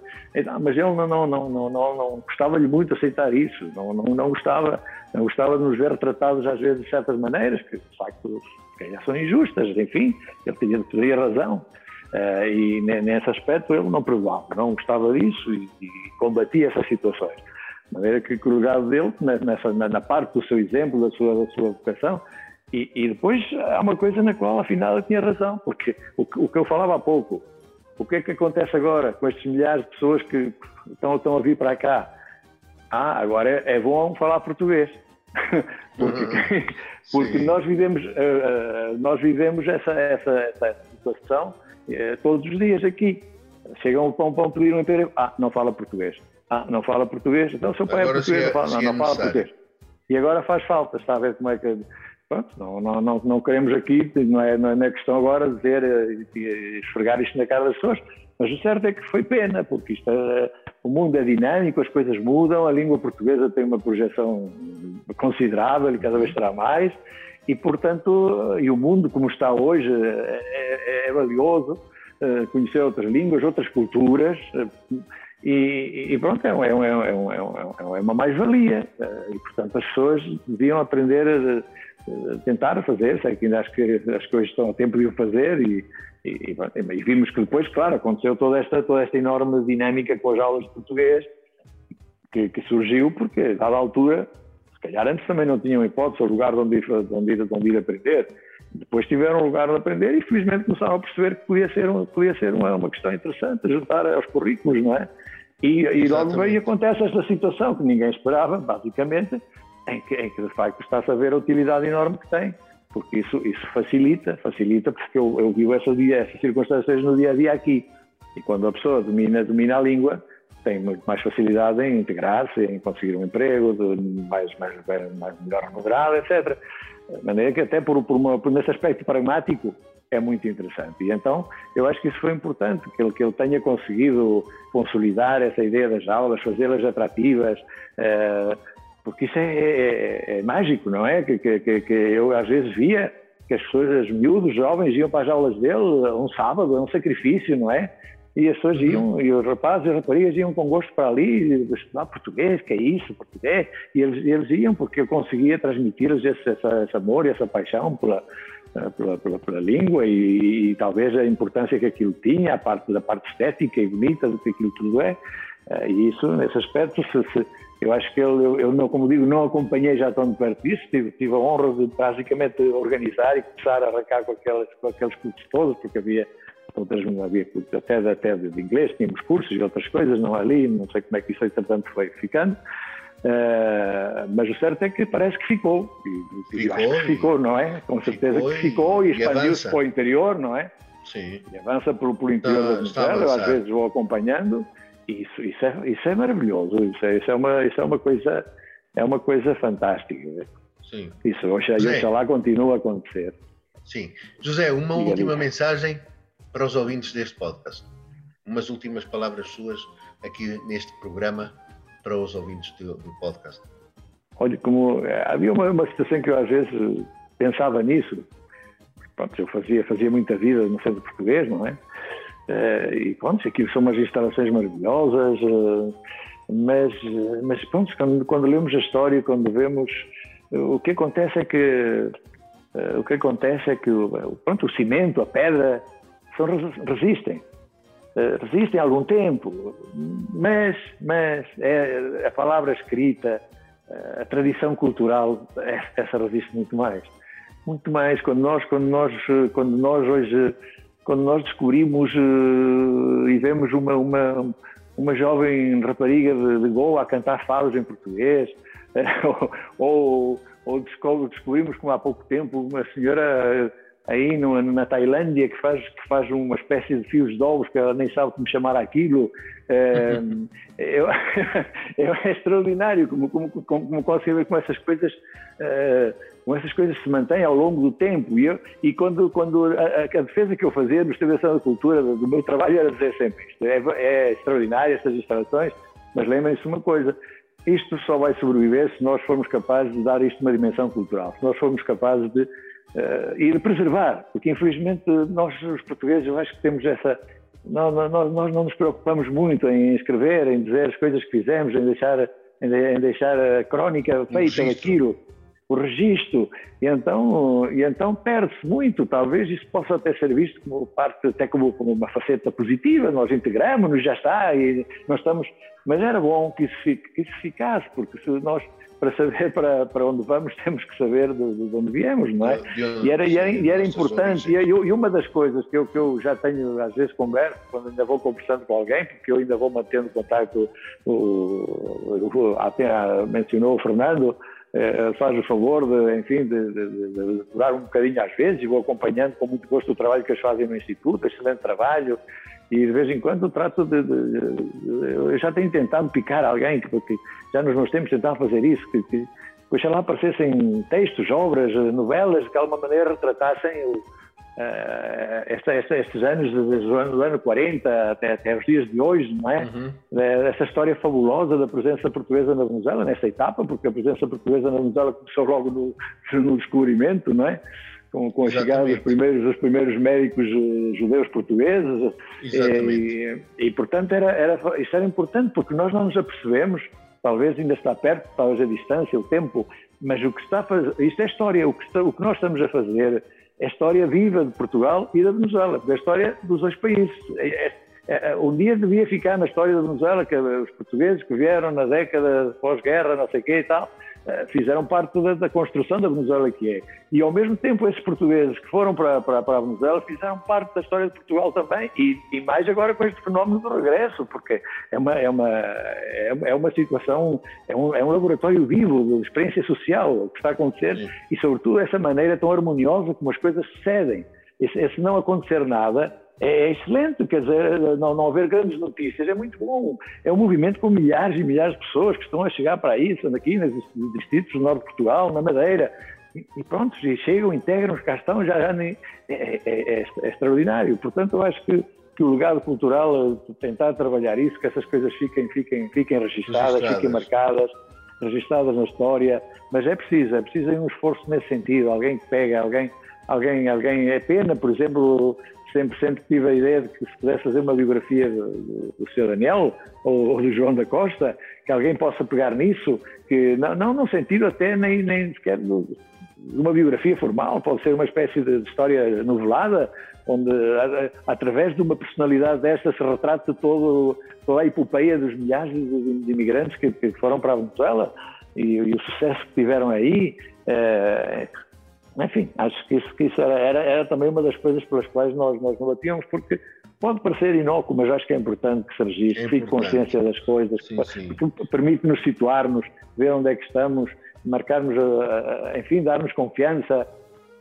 Mas ele não, não, não, não, não, não gostava-lhe muito aceitar isso, não, não, não, gostava, não gostava de nos ver tratados às vezes de certas maneiras, que de facto são injustas, enfim, ele tinha, teria razão. Uh, e nesse aspecto ele não perdoava, não gostava disso e, e combatia essas situações. De maneira que o legado dele, nessa, na, na, parte do seu exemplo, da sua, da sua vocação, e, e, depois há uma coisa na qual afinal ele tinha razão, porque o, o, que eu falava há pouco, o que é que acontece agora com estes milhares de pessoas que estão, estão a vir para cá? Ah, agora é, é bom falar português. porque, uhum. porque nós vivemos, uh, uh, nós vivemos essa, essa, essa situação é, todos os dias aqui. Chegam para um pão pedir um emprego, ah, não fala português. Ah, não fala português, então seu pai é agora é português, é, não fala, não, não fala português. E agora faz falta, está a ver como é que. Pronto, não, não, não, não queremos aqui, não é, não é questão agora dizer, eh, esfregar isto na cara das pessoas, mas o certo é que foi pena, porque isto é, o mundo é dinâmico, as coisas mudam, a língua portuguesa tem uma projeção considerável e cada vez terá mais, e, portanto, e o mundo como está hoje é, é, é valioso, eh, conhecer outras línguas, outras culturas, eh, e, e pronto, é, é, é, é uma mais-valia. Eh, e, portanto, as pessoas deviam aprender a, tentar fazer, sei que ainda acho que as coisas estão a tempo de o fazer, e, e, e, vimos que depois, claro, aconteceu toda esta, toda esta enorme dinâmica com as aulas de português, que, que surgiu porque, a dada altura, calhar antes também não tinham hipótese ou lugar de onde ir, de onde ir, de onde ir aprender. Depois tiveram lugar de aprender e felizmente começaram a perceber que podia ser, um, podia ser uma, uma questão interessante, juntar aos currículos, não é? E, e logo veio e acontece esta situação que ninguém esperava, basicamente, em que, em que de facto está-se a ver a utilidade enorme que tem, porque isso, isso facilita, facilita, porque eu, eu vivo essa, essas circunstâncias no dia a dia aqui. E quando a pessoa domina, domina a língua, tem muito mais facilidade em integrar-se, em conseguir um emprego mais, mais, mais melhor remunerado, etc. De maneira que até por, por, uma, por nesse aspecto pragmático é muito interessante. E então eu acho que isso foi importante, que ele, que ele tenha conseguido consolidar essa ideia das aulas, fazê-las atrativas, eh, porque isso é, é, é, mágico, não é? Que, que, que, eu às vezes via que as pessoas, os miúdos, jovens, iam para as aulas dele um sábado, é um sacrifício, não é? E as pessoas iam, e os rapazes e as raparigas iam com gosto para ali, estudar português, que é isso, português, e eles, eles iam porque eu conseguia transmitir-lhes esse, esse, amor e essa paixão pela, pela, pela, pela língua e, e, talvez a importância que aquilo tinha, a parte da parte estética e bonita do que aquilo tudo é. Eh, e isso, nesse aspecto, se, se, eu acho que eu, eu, eu, não, como digo, não acompanhei já tão de perto disso, tive, tive a honra de basicamente organizar e começar a arrancar com, aquelas, com aqueles cursos todos, porque havia outras havia até, até de inglês, tínhamos cursos e outras coisas, não ali, não sei como é que isso entretanto foi ficando. Uh, mas o certo é que parece que ficou. E, ficou, acho que ficou, não é? Com certeza ficou que ficou e, e expandiu-se para o interior, não é? Sim. E avança pelo, interior da Venezuela, eu às vezes vou acompanhando, isso, isso, é, isso é maravilhoso, isso é, isso é, uma, isso é uma coisa é uma coisa fantástica. Sim. Isso, oxalá continua a acontecer. Sim. José, uma última mensagem para os ouvintes deste podcast. Umas últimas palavras suas aqui neste programa para os ouvintes do, do podcast. Olha, como eh, havia uma, uma situação que eu às vezes pensava nisso. Pronto, eu fazia, fazia muita vida no centro português, não é? Uh, e pronto, aqui são umas instalações maravilhosas, uh, mas, mas pronto, quando, quando, lemos a história, quando vemos, uh, o que acontece é que o que acontece é que pronto, o cimento, a pedra, são, resistem. Resistem algum tempo, mas, mas é, a palavra escrita, a tradição cultural, essa resiste muito mais. Muito mais quando nós, quando nós, quando nós hoje, quando nós descobrimos uh, e vemos uma, uma, uma jovem rapariga de, de Goa a cantar fados em português, ou, ou descobrimos, como há pouco tempo, uma senhora aí no, na Tailândia que faz, que faz uma espécie de fios de ovos que ela nem sabe como chamar aquilo. É, é, extraordinário como, como, como, como como essas coisas é, como essas coisas se mantêm ao longo do tempo. E, eu, e quando, quando a, a, defesa que eu fazia no Distribuição da Cultura, do, do meu trabalho, era dizer sempre isto: é, é extraordinário estas instalações, mas lembrem-se uma coisa. Isto só vai sobreviver se nós formos capazes de dar isto uma dimensão cultural, se nós formos capazes de uh, de preservar, porque infelizmente nós, os portugueses, eu acho que temos essa. Nós, nós, nós não nos preocupamos muito em escrever, em dizer as coisas que fizemos, em deixar, em, deixar a crónica feita daquilo, o registro, e então, e então perde-se muito. Talvez isso possa até ser visto como parte, até como, como uma faceta positiva, nós integramos-nos, já está, e nós estamos. Mas era bom que isso, que isso ficasse, porque se nós para saber para, para onde vamos, temos que saber de, de onde viemos, não é? E era, e era, e era importante, e, e, uma das coisas que eu, que eu já tenho, às vezes, converso, quando ainda vou conversando com alguém, porque eu ainda vou mantendo contato, o, o, até mencionou o Fernando, eh, faz o favor de, enfim, de, de, de, durar um bocadinho às vezes e vou acompanhando com muito gosto o trabalho que eles fazem no Instituto, excelente trabalho, e de vez em quando trato de, eu já tenho tentado picar alguém porque já nos meus tempos tentava fazer isso que, que pois lá aparecessem textos, obras, novelas que de alguma maneira retratassem o, uh, esta, esta, estes anos desde o ano, ano 40 até, até os dias de hoje, não é? Uhum. Eh, essa história fabulosa da presença portuguesa na Venezuela nessa etapa, porque a presença portuguesa na Venezuela começou logo no, no descobrimento, não é? com, com a chegada dos primeiros, dos primeiros médicos uh, judeus portugueses. E, e, portanto, era, era, isso era importante, porque nós não nos apercebemos, talvez ainda está perto, talvez a distância, o tempo, mas o que está a fazer, isto é história, o que, está, o que nós estamos a fazer é história viva de Portugal e da Venezuela, é a história dos dois países. É, é, é, um dia devia ficar na história da Venezuela, que os portugueses que vieram na década pós-guerra, não sei o quê e tal, fizeram parte da, da, construção da Venezuela que é. E ao mesmo tempo esses portugueses que foram para, para, para a Venezuela fizeram parte da história de Portugal também e, e, mais agora com este fenómeno do regresso, porque é uma, é uma, é uma situação, é um, é um laboratório vivo de experiência social o que está a acontecer Sim. e sobretudo essa maneira tão harmoniosa como as coisas sucedem. E se, se não acontecer nada, é excelente, quer dizer, não, não haver grandes notícias é muito bom. É um movimento com milhares e milhares de pessoas que estão a chegar para aí, aqui nos distritos do Norte de Portugal, na Madeira, e, pronto, e chegam, integram, cá estão, já, já nem, é, é, é, é, extraordinário. Portanto, eu acho que, que o legado cultural, eh, tentar trabalhar isso, que essas coisas fiquem, fiquem, fiquem registradas, registradas. fiquem marcadas, registradas na história, mas é preciso, é preciso um esforço nesse sentido, alguém que pega, alguém, alguém, alguém, é pena, por exemplo, sempre, sempre tive a ideia de que se pudesse fazer uma biografia do, do Sr. Daniel ou, ou, do João da Costa, que alguém possa pegar nisso, que não, não no sentido até nem, nem sequer de uma biografia formal, pode ser uma espécie de história novelada, onde através de uma personalidade desta se retrata todo, toda a epopeia dos milhares de, de imigrantes que, que, foram para a Venezuela e, e, o sucesso que tiveram aí. É, enfim, acho que isso, que isso era, era, era, também uma das coisas pelas quais nós, nós não batíamos, porque pode parecer inócuo, mas acho que é importante que se registre, é fique consciência das coisas, permite-nos situar-nos, ver onde é que estamos, marcarmos, enfim, dar-nos confiança.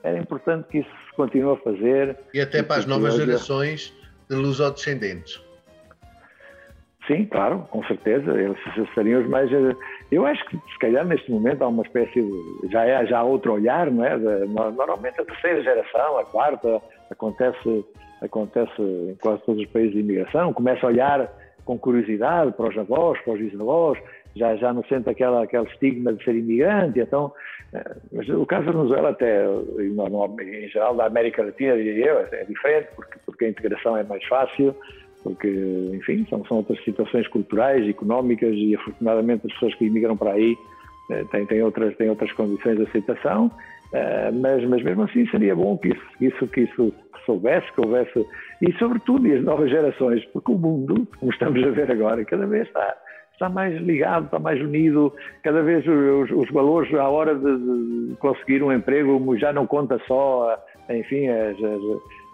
Era importante que isso se continue a fazer. E até para as novas gerações de lusodescendentes. Sim, claro, com certeza. Eles seriam os mais. Eu acho que, se calhar, neste momento há uma espécie de. Já, é, já há outro olhar, não é? De, normalmente a terceira geração, a quarta, acontece, acontece em quase todos os países de imigração, começa a olhar com curiosidade para os avós, para os bisavós, já, já não sente aquela, aquele estigma de ser imigrante. Então, eh, mas o caso da Venezuela, até em geral da América Latina, diria eu, é diferente, porque, porque a integração é mais fácil porque, enfim, são, são outras situações culturais, económicas e, afortunadamente, as pessoas que imigram para aí eh, têm, têm, outras, têm outras condições de aceitação, eh, mas, mas mesmo assim seria bom que isso, isso, que isso soubesse, que houvesse, e sobretudo as novas gerações, porque o mundo, como estamos a ver agora, cada vez está, está mais ligado, está mais unido, cada vez os, os valores à hora de, de, conseguir um emprego já não conta só, enfim, as, as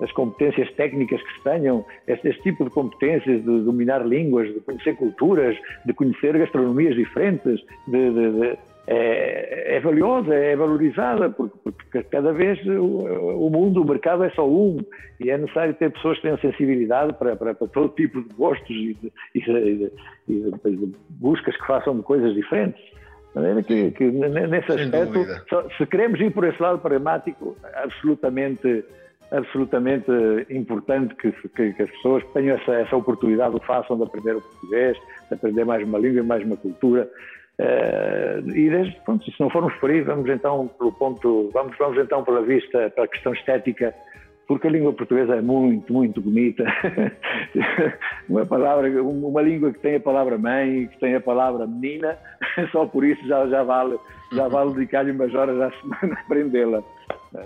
as competências técnicas que se tenham, este, tipo de competências de dominar línguas, de conhecer culturas, de conhecer gastronomias diferentes, de, de, de, é, é valiosa, é valorizada, porque, porque cada vez o, o, mundo, o mercado é só um e é necessário ter pessoas que tenham sensibilidade para, para, para todo tipo de gostos e e, e, de, buscas que façam coisas diferentes. Que, que nesse aspecto, se queremos ir por esse lado pragmático, absolutamente absolutamente importante que, que, que, as pessoas tenham essa, essa oportunidade, o façam de aprender o português, de aprender mais uma língua e mais uma cultura. Uh, e desde, pronto, se não formos por aí, vamos então pelo ponto, vamos, vamos então pela vista, pela questão estética, porque a língua portuguesa é muito, muito bonita. uma palavra, uma língua que tem a palavra mãe, que tem a palavra menina, só por isso já, já vale, já uhum. vale dedicar-lhe umas horas à semana a aprendê-la.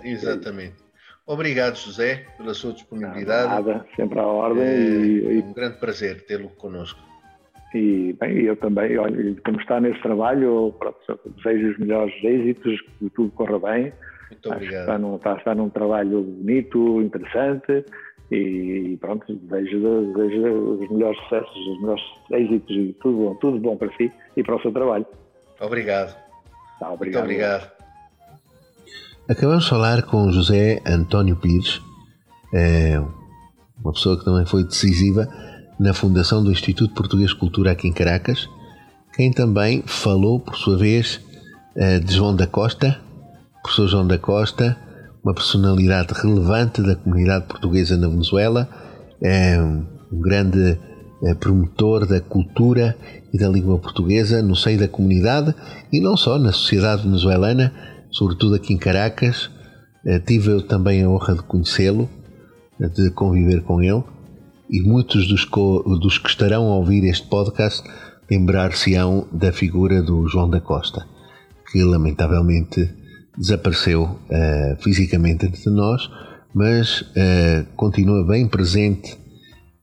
Exatamente. Obrigado, José, pela sua disponibilidade. Nada, sempre à ordem. É, e, um grande prazer tê-lo connosco. E, bem, eu também, olha, como está nesse trabalho, desejo os melhores êxitos, que tudo corra bem. Muito obrigado. Está num, está, está num trabalho bonito, interessante e pronto, desejo, desejo os melhores sucessos, os melhores êxitos e tudo bom, tudo bom para si e para o seu trabalho. Obrigado. Tá, obrigado. Muito obrigado. Acabamos de falar com José António Pires, é uma pessoa que também foi decisiva na fundação do Instituto Português de Cultura aqui em Caracas, quem também falou, por sua vez, é, de João da Costa, professor João da Costa, uma personalidade relevante da comunidade portuguesa na Venezuela, é um grande é, promotor da cultura e da língua portuguesa no seio da comunidade e não só na sociedade venezuelana, sobretudo aqui em Caracas. Eh, tive eu também a honra de conhecê-lo, eh, de conviver com ele, e muitos dos, dos que estarão a ouvir este podcast lembrar-se-ão da figura do João da Costa, que lamentavelmente desapareceu uh, fisicamente entre nós, mas uh, continua bem presente,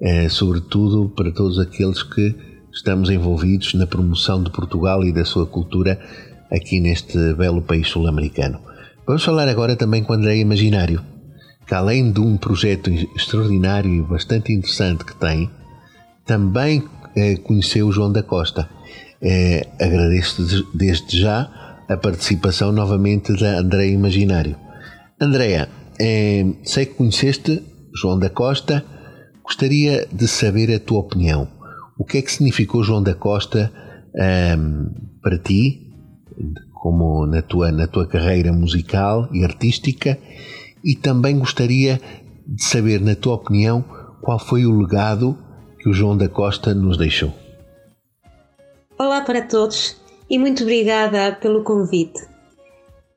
uh, sobretudo para todos aqueles que estamos envolvidos na promoção de Portugal e da sua cultura aqui neste belo país sul-americano. Vamos falar agora também com André Imaginário, que além de um projeto extraordinário e bastante interessante que tem, também conheceu o João da Costa. Agradeço desde já a participação novamente da André Imaginário. Andréa, eh, sei que conheceste João da Costa, gostaria de saber a tua opinião. O que é que significou João da Costa ehm, para ti como na tua, na tua carreira musical e artística, e também gostaria de saber, na tua opinião, qual foi o legado que o João da Costa nos deixou. Olá para todos e muito obrigada pelo convite.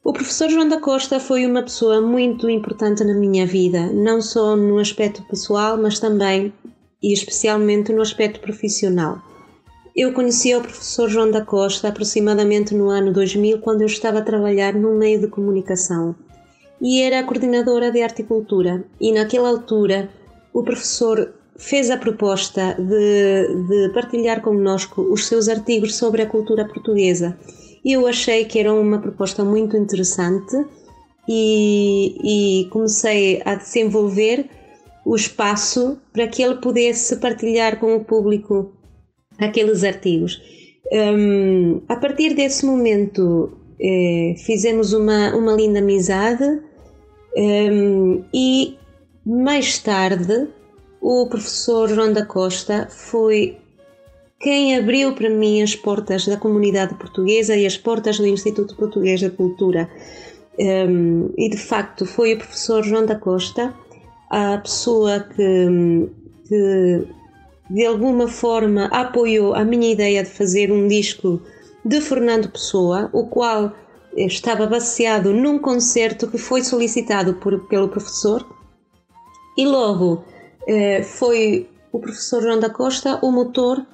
O professor João da Costa foi uma pessoa muito importante na minha vida, não só no aspecto pessoal, mas também e especialmente no aspecto profissional. Eu conheci o professor João da Costa aproximadamente no ano 2000, quando eu estava a trabalhar num meio de comunicação e era coordenadora de cultura. E naquela altura o professor fez a proposta de, de partilhar connosco os seus artigos sobre a cultura portuguesa. Eu achei que era uma proposta muito interessante e, e comecei a desenvolver o espaço para que ele pudesse partilhar com o público aqueles artigos. Um, a partir desse momento eh, fizemos uma, uma linda amizade um, e mais tarde o professor João da Costa foi quem abriu para mim as portas da comunidade portuguesa e as portas do Instituto Português da Cultura. Um, e de facto foi o professor João da Costa a pessoa que, que de alguma forma apoiou a minha ideia de fazer um disco de Fernando Pessoa, o qual estava baseado num concerto que foi solicitado por, pelo professor e logo foi o professor João da Costa o motor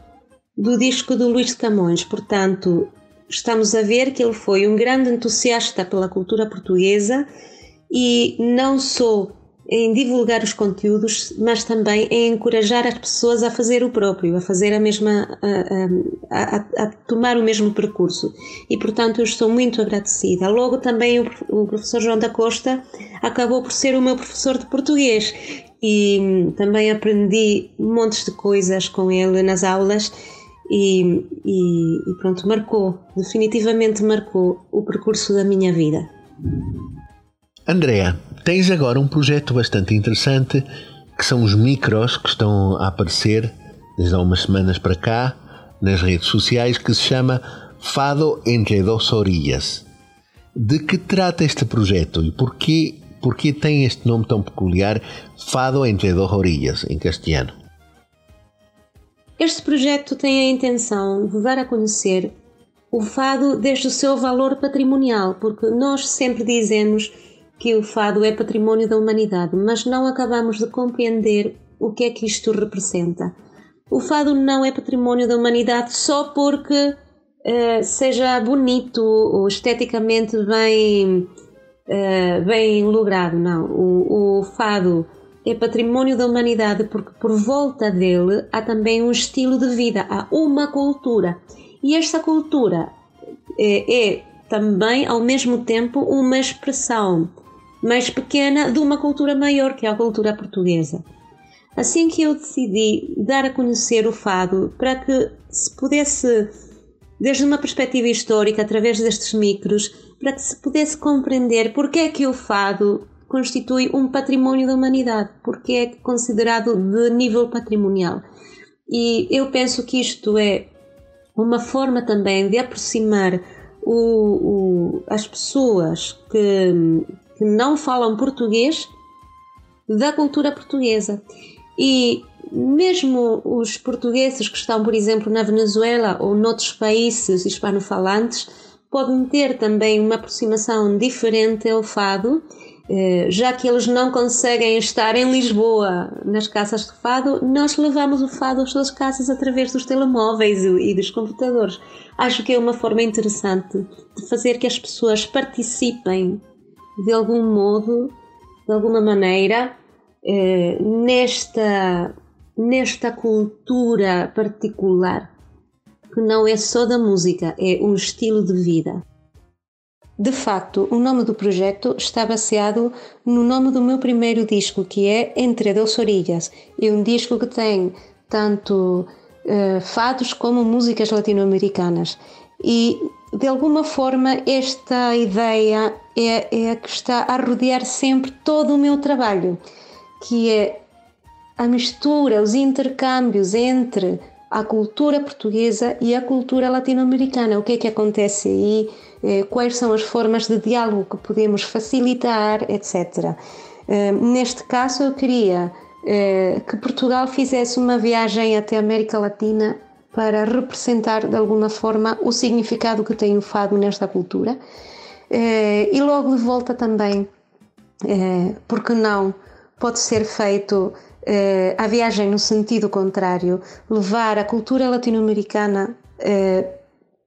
do disco do Luís de Camões. Portanto, estamos a ver que ele foi um grande entusiasta pela cultura portuguesa e não só em divulgar os conteúdos, mas também em encorajar as pessoas a fazer o próprio, a fazer a mesma, a, a, a, tomar o mesmo percurso. E portanto eu estou muito agradecida. Logo também o, o professor João da Costa acabou por ser o meu professor de português e hum, também aprendi montes de coisas com ele nas aulas e, e, e pronto, marcou, definitivamente marcou o percurso da minha vida. Andrea, tens agora um projeto bastante interessante que são os micros que estão a aparecer desde há umas semanas para cá nas redes sociais que se chama Fado entre dos orillas. De que trata este projeto e porquê, porquê tem este nome tão peculiar, Fado entre dos orillas, em castelhano? Este projeto tem a intenção de dar a conhecer o fado desde o seu valor patrimonial, porque nós sempre dizemos que o fado é património da humanidade, mas não acabamos de compreender o que é que isto representa. O fado não é património da humanidade só porque uh, seja bonito ou esteticamente bem, uh, bem logrado, não. O, o fado é património da humanidade porque por volta dele há também um estilo de vida, há uma cultura. E esta cultura é, é também, ao mesmo tempo, uma expressão mais pequena de uma cultura maior, que é a cultura portuguesa. Assim que eu decidi dar a conhecer o fado para que se pudesse, desde uma perspectiva histórica, através destes micros, para que se pudesse compreender porque é que o fado constitui um património da humanidade, porque é considerado de nível patrimonial. E eu penso que isto é uma forma também de aproximar o, o, as pessoas que, que não falam português da cultura portuguesa. E mesmo os portugueses que estão, por exemplo, na Venezuela ou noutros países hispanofalantes, podem ter também uma aproximação diferente ao fado eh, já que eles não conseguem estar em Lisboa nas casas de fado, nós levamos o fado às suas casas através dos telemóveis e dos computadores. Acho que é uma forma interessante de fazer que as pessoas participem de algum modo, de alguma maneira, eh, nesta, nesta cultura particular, que não é só da música, é um estilo de vida. De facto, o nome do projeto está baseado no nome do meu primeiro disco, que é Entre Dos Orilhas. É um disco que tem tanto uh, fados como músicas latino-americanas. E, de alguma forma, esta ideia é, é a que está a rodear sempre todo o meu trabalho, que é a mistura, os intercâmbios entre a cultura portuguesa e a cultura latino-americana. O que é que acontece aí? Eh, quais são as formas de diálogo que podemos facilitar, etc. Eh, neste caso, eu queria eh, que Portugal fizesse uma viagem até a América Latina para representar de alguma forma o significado que tem o fado nesta cultura. E logo de volta também, porque não, pode ser feito a viagem no sentido contrário, levar a cultura latino-americana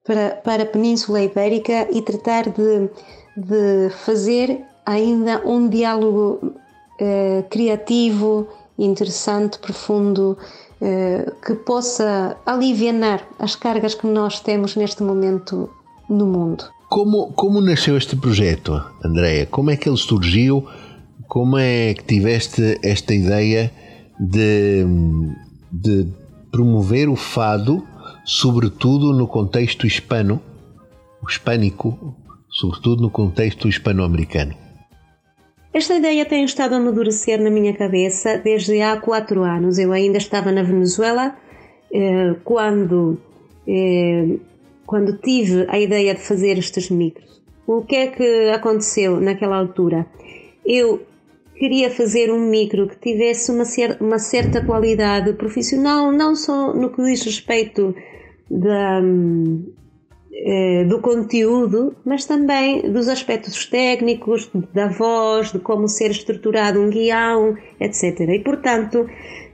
para, para a Península Ibérica e tratar de, de fazer ainda um diálogo eh, criativo, interessante, profundo, eh, que possa aliviar as cargas que nós temos neste momento no mundo. Como, como nasceu este projeto, Andréia? Como é que ele surgiu? Como é que tiveste esta ideia de, de promover o fado sobretudo no contexto hispano, hispânico, sobretudo no contexto hispano-americano. Esta ideia tem estado a amadurecer na minha cabeça desde há quatro anos. Eu ainda estava na Venezuela eh, quando, eh, quando tive a ideia de fazer estes micros. O que é que aconteceu naquela altura? Eu queria fazer um micro que tivesse uma, cer uma certa qualidade profissional, não só no que diz respeito da, eh, do conteúdo, mas também dos aspectos técnicos, da voz, de como ser estruturado um guião, etc. E portanto,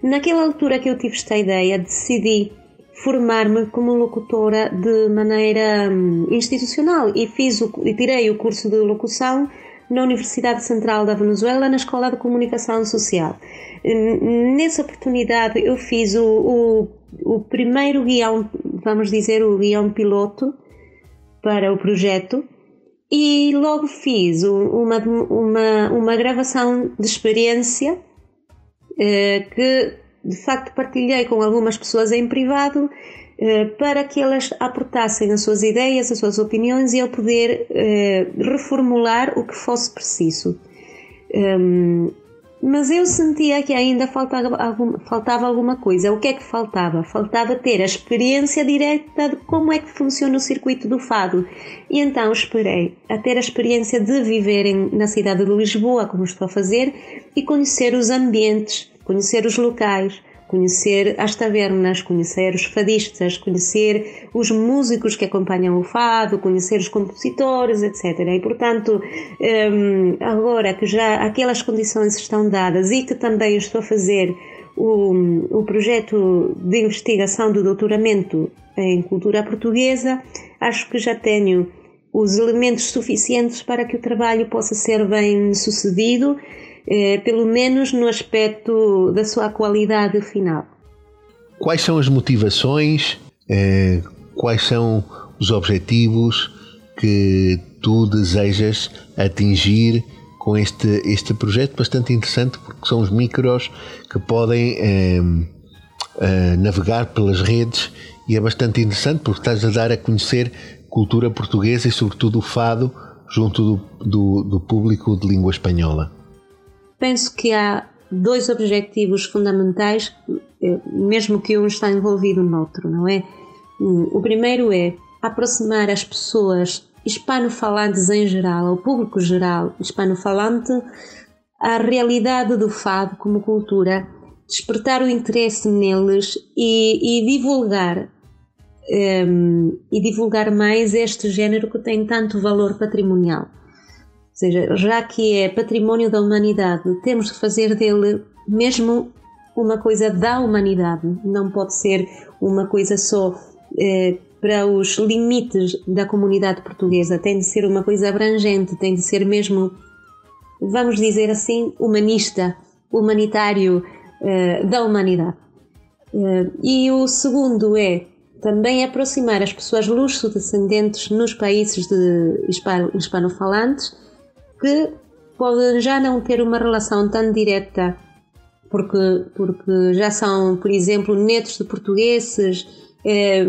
naquela altura que eu tive esta ideia, decidi formar-me como locutora de maneira hum, institucional e fiz o, e tirei o curso de locução na Universidade Central da Venezuela, na Escola de Comunicação Social. Nessa oportunidade eu fiz o, o, o primeiro guião, vamos dizer, o guião piloto para o projeto e logo fiz uma, uma, uma gravação de experiência eh, que de facto partilhei com algumas pessoas em privado eh, para que elas aportassem as suas ideias, as suas opiniões e eu poder eh, reformular o que fosse preciso. Um, mas eu sentia que ainda faltava, algum, faltava alguma coisa. O que é que faltava? Faltava ter a experiência direta de como é que funciona o circuito do fado. E então esperei a ter a experiência de viver em, na cidade de Lisboa, como estou a fazer, e conhecer os ambientes, conhecer os locais, conhecer as tavernas, conhecer os fadistas, conhecer os músicos que acompanham o fado, conhecer os compositores, etc. E, portanto, hum, agora que já aquelas condições estão dadas e que também estou a fazer o, o projeto de investigação do doutoramento em cultura portuguesa, acho que já tenho os elementos suficientes para que o trabalho possa ser bem sucedido pelo menos no aspecto da sua qualidade final. Quais são as motivações, eh, quais são os objetivos que tu desejas atingir com este, este projeto bastante interessante, porque são os micros que podem eh, eh, navegar pelas redes e é bastante interessante porque estás a dar a conhecer cultura portuguesa e, sobretudo, o fado junto do, do, do público de língua espanhola penso que há dois objetivos fundamentais, eh, mesmo que um está envolvido no outro, não é? O primeiro é aproximar as pessoas hispanofalantes em geral, ao público geral hispano-falante, à realidade do fado como cultura, despertar o interesse neles e, e divulgar um, ehm, e divulgar mais este género que tem tanto valor patrimonial seja, já que é património da humanidade, temos que fazer dele mesmo uma coisa da humanidade, não pode ser uma coisa só eh, para os limites da comunidade portuguesa, tem de ser uma coisa abrangente, tem de ser mesmo, vamos dizer assim, humanista, humanitário eh, da humanidade. Eh, e o segundo é também aproximar as pessoas luso-descendentes nos países de hispanofalantes que podem já não ter uma relação tão direta, porque, porque já são, por exemplo, netos de portugueses é, e,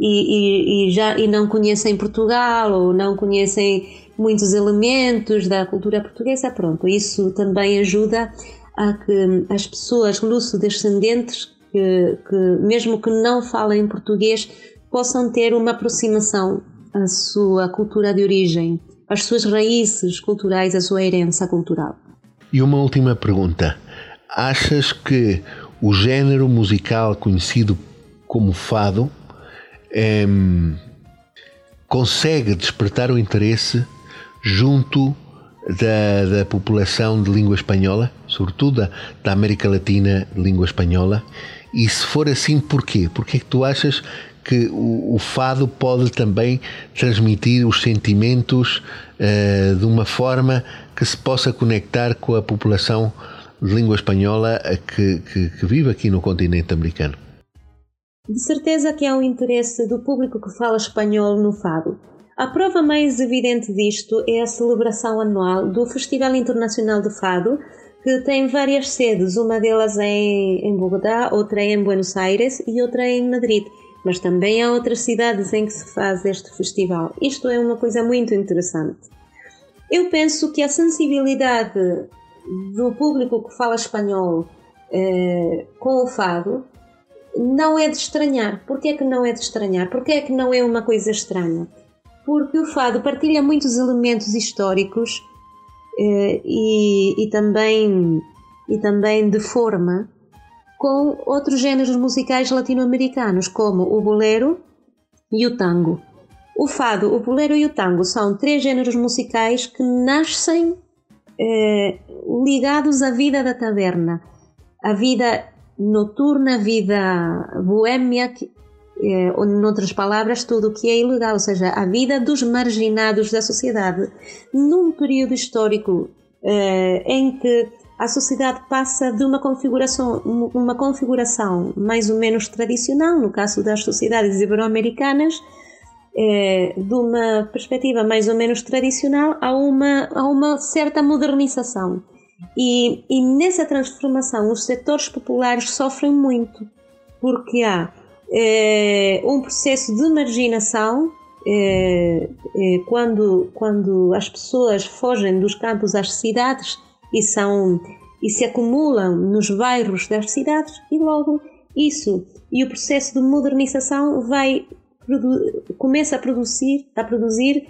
e, e, já, e não conhecem Portugal ou não conhecem muitos elementos da cultura portuguesa. Pronto, isso também ajuda a que as pessoas luso-descendentes, que, que mesmo que não falem português, possam ter uma aproximação à sua cultura de origem as suas raízes culturais, a sua herança cultural. E uma última pergunta. Achas que o género musical conhecido como fado é, consegue despertar o interesse junto da, da, população de língua espanhola, sobretudo da, da, América Latina de língua espanhola? E se for assim, porquê? Porquê é que tu achas que o, o fado pode também transmitir os sentimentos uh, de uma forma que se possa conectar com a população de língua espanhola que, que, que vive aqui no continente americano. De certeza que há um interesse do público que fala espanhol no fado. A prova mais evidente disto é a celebração anual do Festival Internacional de Fado, que tem várias sedes, uma delas é em Bogotá, outra em Buenos Aires e outra em Madrid mas também há outras cidades em que se faz este festival. Isto é uma coisa muito interessante. Eu penso que a sensibilidade do público que fala espanhol eh, com o fado não é de estranhar. Porquê é que não é de estranhar? Porquê é que não é uma coisa estranha? Porque o fado partilha muitos elementos históricos eh, e, e, também, e também de forma com outros géneros musicais latino-americanos, como o bolero e o tango. O fado, o bolero e o tango são três géneros musicais que nascem eh, ligados à vida da taberna, à vida noturna, à vida boêmia, que, eh, ou, palavras, tudo o que é ilegal, ou seja, a vida dos marginados da sociedade, num período histórico eh, em que a sociedade passa de uma configuração, uma configuração mais ou menos tradicional, no caso das sociedades ibero-americanas, é, de uma perspectiva mais ou menos tradicional a uma, a uma certa modernização. E, e nessa transformação os setores populares sofrem muito, porque há é um processo de marginação é, é, quando, quando as pessoas fogem dos campos às cidades e são e se acumulam nos bairros das cidades e logo isso e o processo de modernização vai começa a produzir a produzir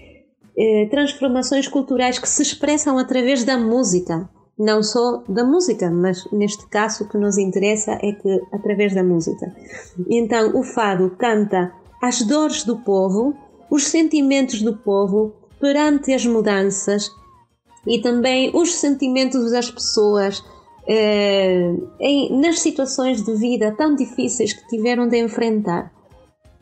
eh, transformações culturais que se expressam através da música. Não só da música mas neste caso o que nos interessa é que através da música. Então o fado canta as dores do povo os sentimentos do povo perante as mudanças e também os sentimentos das pessoas eh, em, nas situações de vida tão difíceis que tiveram de enfrentar.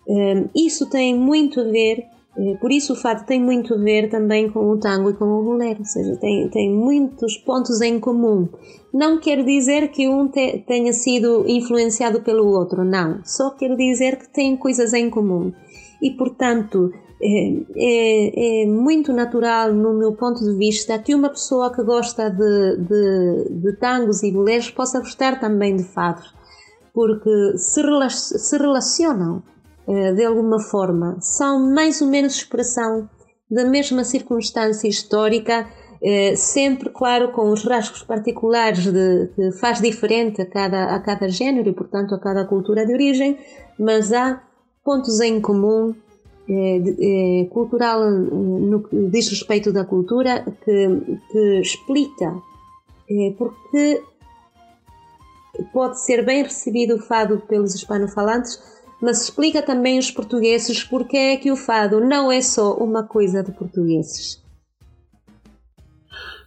Eh, isso tem muito a ver, eh, por isso o fado tem muito a ver também com o tango e com o bolero, ou seja, tem, tem muitos pontos em comum. Não quer dizer que um te, tenha sido influenciado pelo outro, não. Só quer dizer que tem coisas em comum. E, portanto, é, é, é, muito natural, no meu ponto de vista, que uma pessoa que gosta de, de, de tangos e boleros possa gostar também de fados, porque se, rela se relacionam é, de alguma forma, são mais ou menos expressão da mesma circunstância histórica, é, sempre, claro, com os rasgos particulares de, que faz diferente a cada, a cada género e, portanto, a cada cultura de origem, mas há pontos em comum cultural no que diz respeito da cultura que, que explica porque pode ser bem recebido o fado pelos hispanofalantes, mas explica também os portugueses porque é que o fado não é só uma coisa de portugueses.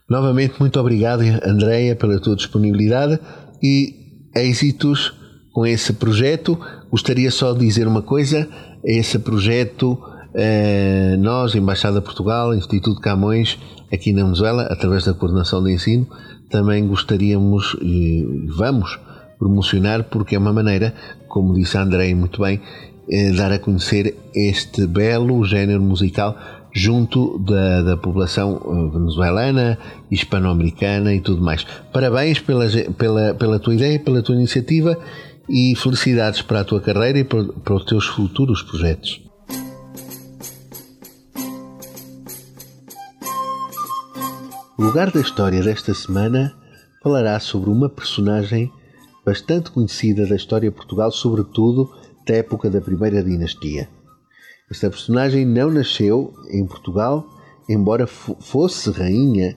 Novamente, muito obrigado, Andreia, pela tua disponibilidade e êxitos com esse projeto. Gostaria só de dizer uma coisa: esse projeto, eh, nós, Embaixada de Portugal, Instituto Camões, aqui na Venezuela, através da coordenação de ensino, também gostaríamos e vamos promocionar, porque é uma maneira, como disse Andrei muito bem, eh, dar a conhecer este belo género musical junto da, da população eh, venezuelana, hispano-americana e tudo mais. Parabéns pela, pela, pela tua ideia, pela tua iniciativa e felicidades para a tua carreira e para, os teus futuros projetos. O lugar da história desta semana falará sobre uma personagem bastante conhecida da história de Portugal, sobretudo da época da primeira dinastia. Esta personagem não nasceu em Portugal, embora fosse rainha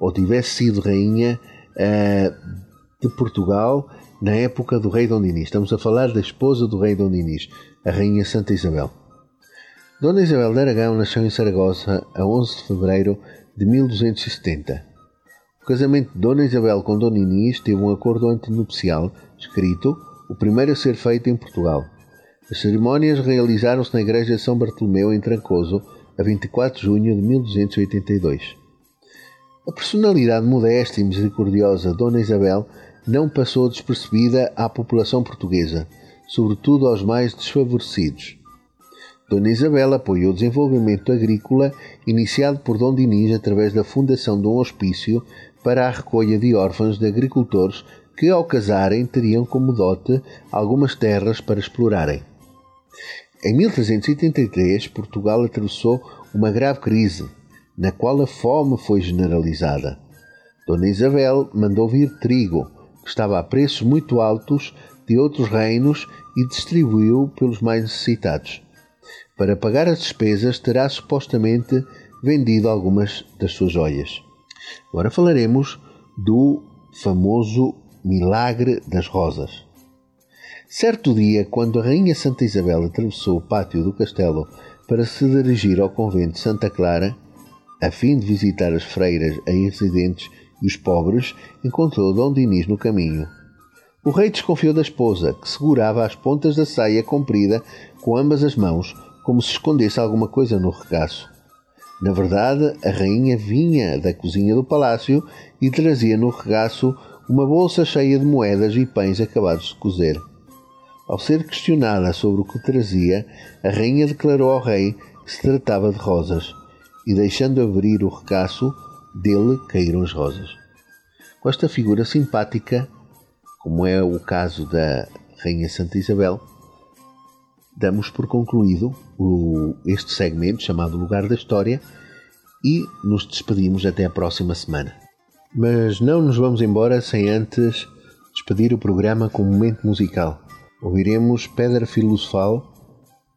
ou tivesse sido rainha uh, de Portugal na época do rei Dom Dinis. Estamos a falar da esposa do rei Dom Dinis, a rainha Santa Isabel. Dona Isabel de Aragão nasceu em Saragossa a 11 de fevereiro de 1270. O casamento de Dona Isabel com Dom Dinis teve um acordo antenupcial escrito, o primeiro a ser feito em Portugal. As cerimónias realizaram-se na igreja de São Bartolomeu em Trancoso a 24 de junho de 1282. A personalidade modesta e misericordiosa de Dona Isabel não passou despercebida à população portuguesa, sobretudo aos mais desfavorecidos. Dona Isabel apoiou o desenvolvimento agrícola iniciado por Dom Dinis através da fundação de um hospício para a recolha de órfãos de agricultores que, ao casarem, teriam como dote algumas terras para explorarem. Em 1383, Portugal atravessou uma grave crise, na qual a fome foi generalizada. Dona Isabel mandou vir trigo, estava a preços muito altos de outros reinos e distribuiu pelos mais necessitados. Para pagar as despesas, terá supostamente vendido algumas das suas joias. Agora falaremos do famoso Milagre das Rosas. Certo dia, quando a Rainha Santa Isabel atravessou o pátio do castelo para se dirigir ao convento de Santa Clara, a fim de visitar as freiras aí residentes e os pobres, encontrou Dom Dinis no caminho. O rei desconfiou da esposa, que segurava as pontas da saia comprida com ambas as mãos, como se escondesse alguma coisa no regaço. Na verdade, a rainha vinha da cozinha do palácio e trazia no regaço uma bolsa cheia de moedas e pães acabados de cozer. Ao ser questionada sobre o que trazia, a rainha declarou ao rei que se tratava de rosas e, deixando abrir o regaço, dele caíram as rosas. Com esta figura simpática, como é o caso da Rainha Santa Isabel, damos por concluído este segmento chamado Lugar da História e nos despedimos até a próxima semana. Mas não nos vamos embora sem antes despedir o programa com um momento musical. Ouviremos Pedra Filosofal,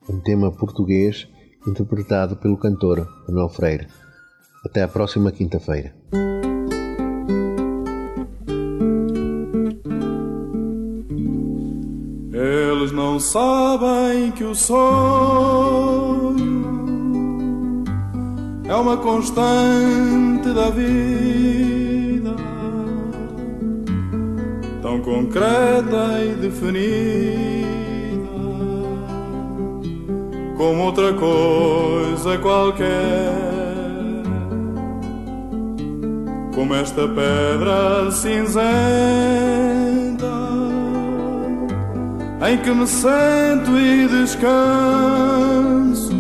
um tema português interpretado pelo cantor Manuel Freire. Até a próxima quinta-feira. Eles não sabem que o sonho é uma constante da vida, tão concreta e definida como outra coisa qualquer. Como esta pedra cinzenta em que me sento e descanso,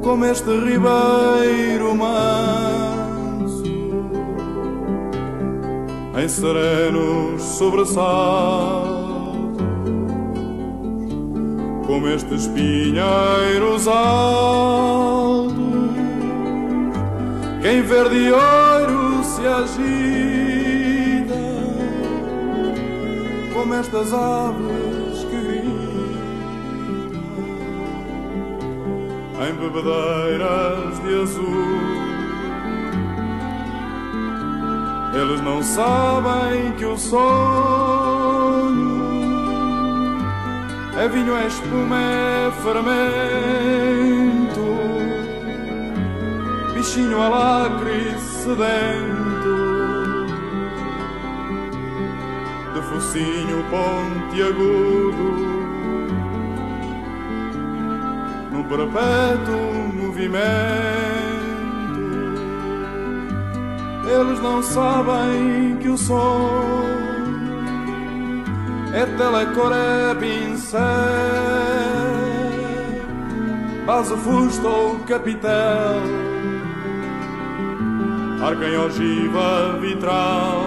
como este ribeiro manso em serenos sobressaltos como estes pinheiros altos, que em verde ouro se agita, como estas aves que gritam em bebedeiras de azul. Eles não sabem que o sonho é vinho, é espuma, é fermento, bichinho alacre sedento, de focinho pontiagudo, num perpétuo movimento. Eles não sabem que o som é telecor, é pincel, base, fusto ou capitel, arca em ogiva vitral,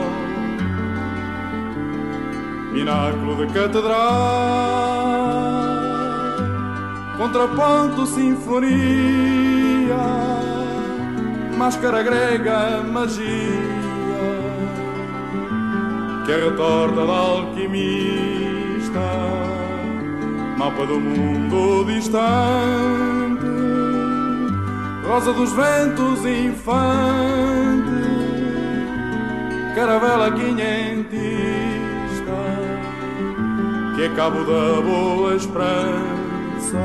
pináculo de catedral, contraponto, sinfonia, máscara grega, magia. Que é retorta da alquimista, mapa do mundo distante, rosa dos ventos infante, caravela quinhentista, que é cabo da boa esperança,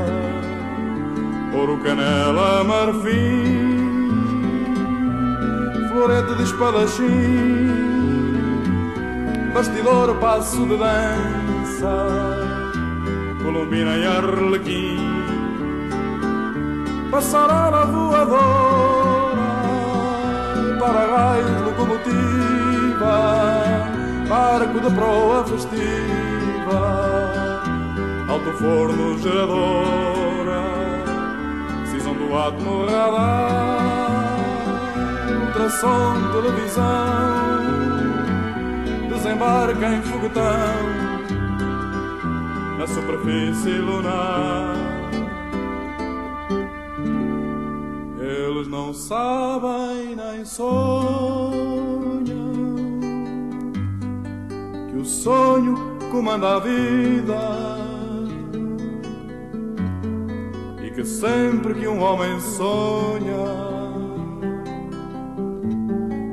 ouro, canela, marfim, florete de espadachim bastidor, passo de dança, Colombina e Arlequim, passarela voadora, para-raio, locomotiva, barco de proa festiva, alto forno geradora, cisão do átomo radar, ultrassom, televisão desembarca em foguetão na superfície lunar. Eles não sabem nem sonham que o sonho comanda a vida. E que sempre que um homem sonha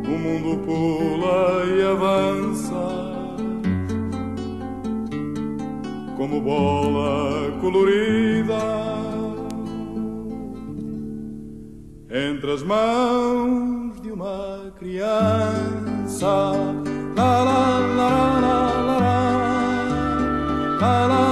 mundo pula e avança. Como bola colorida entre as mãos de uma criança. La, la, la, la, la, la, la, la.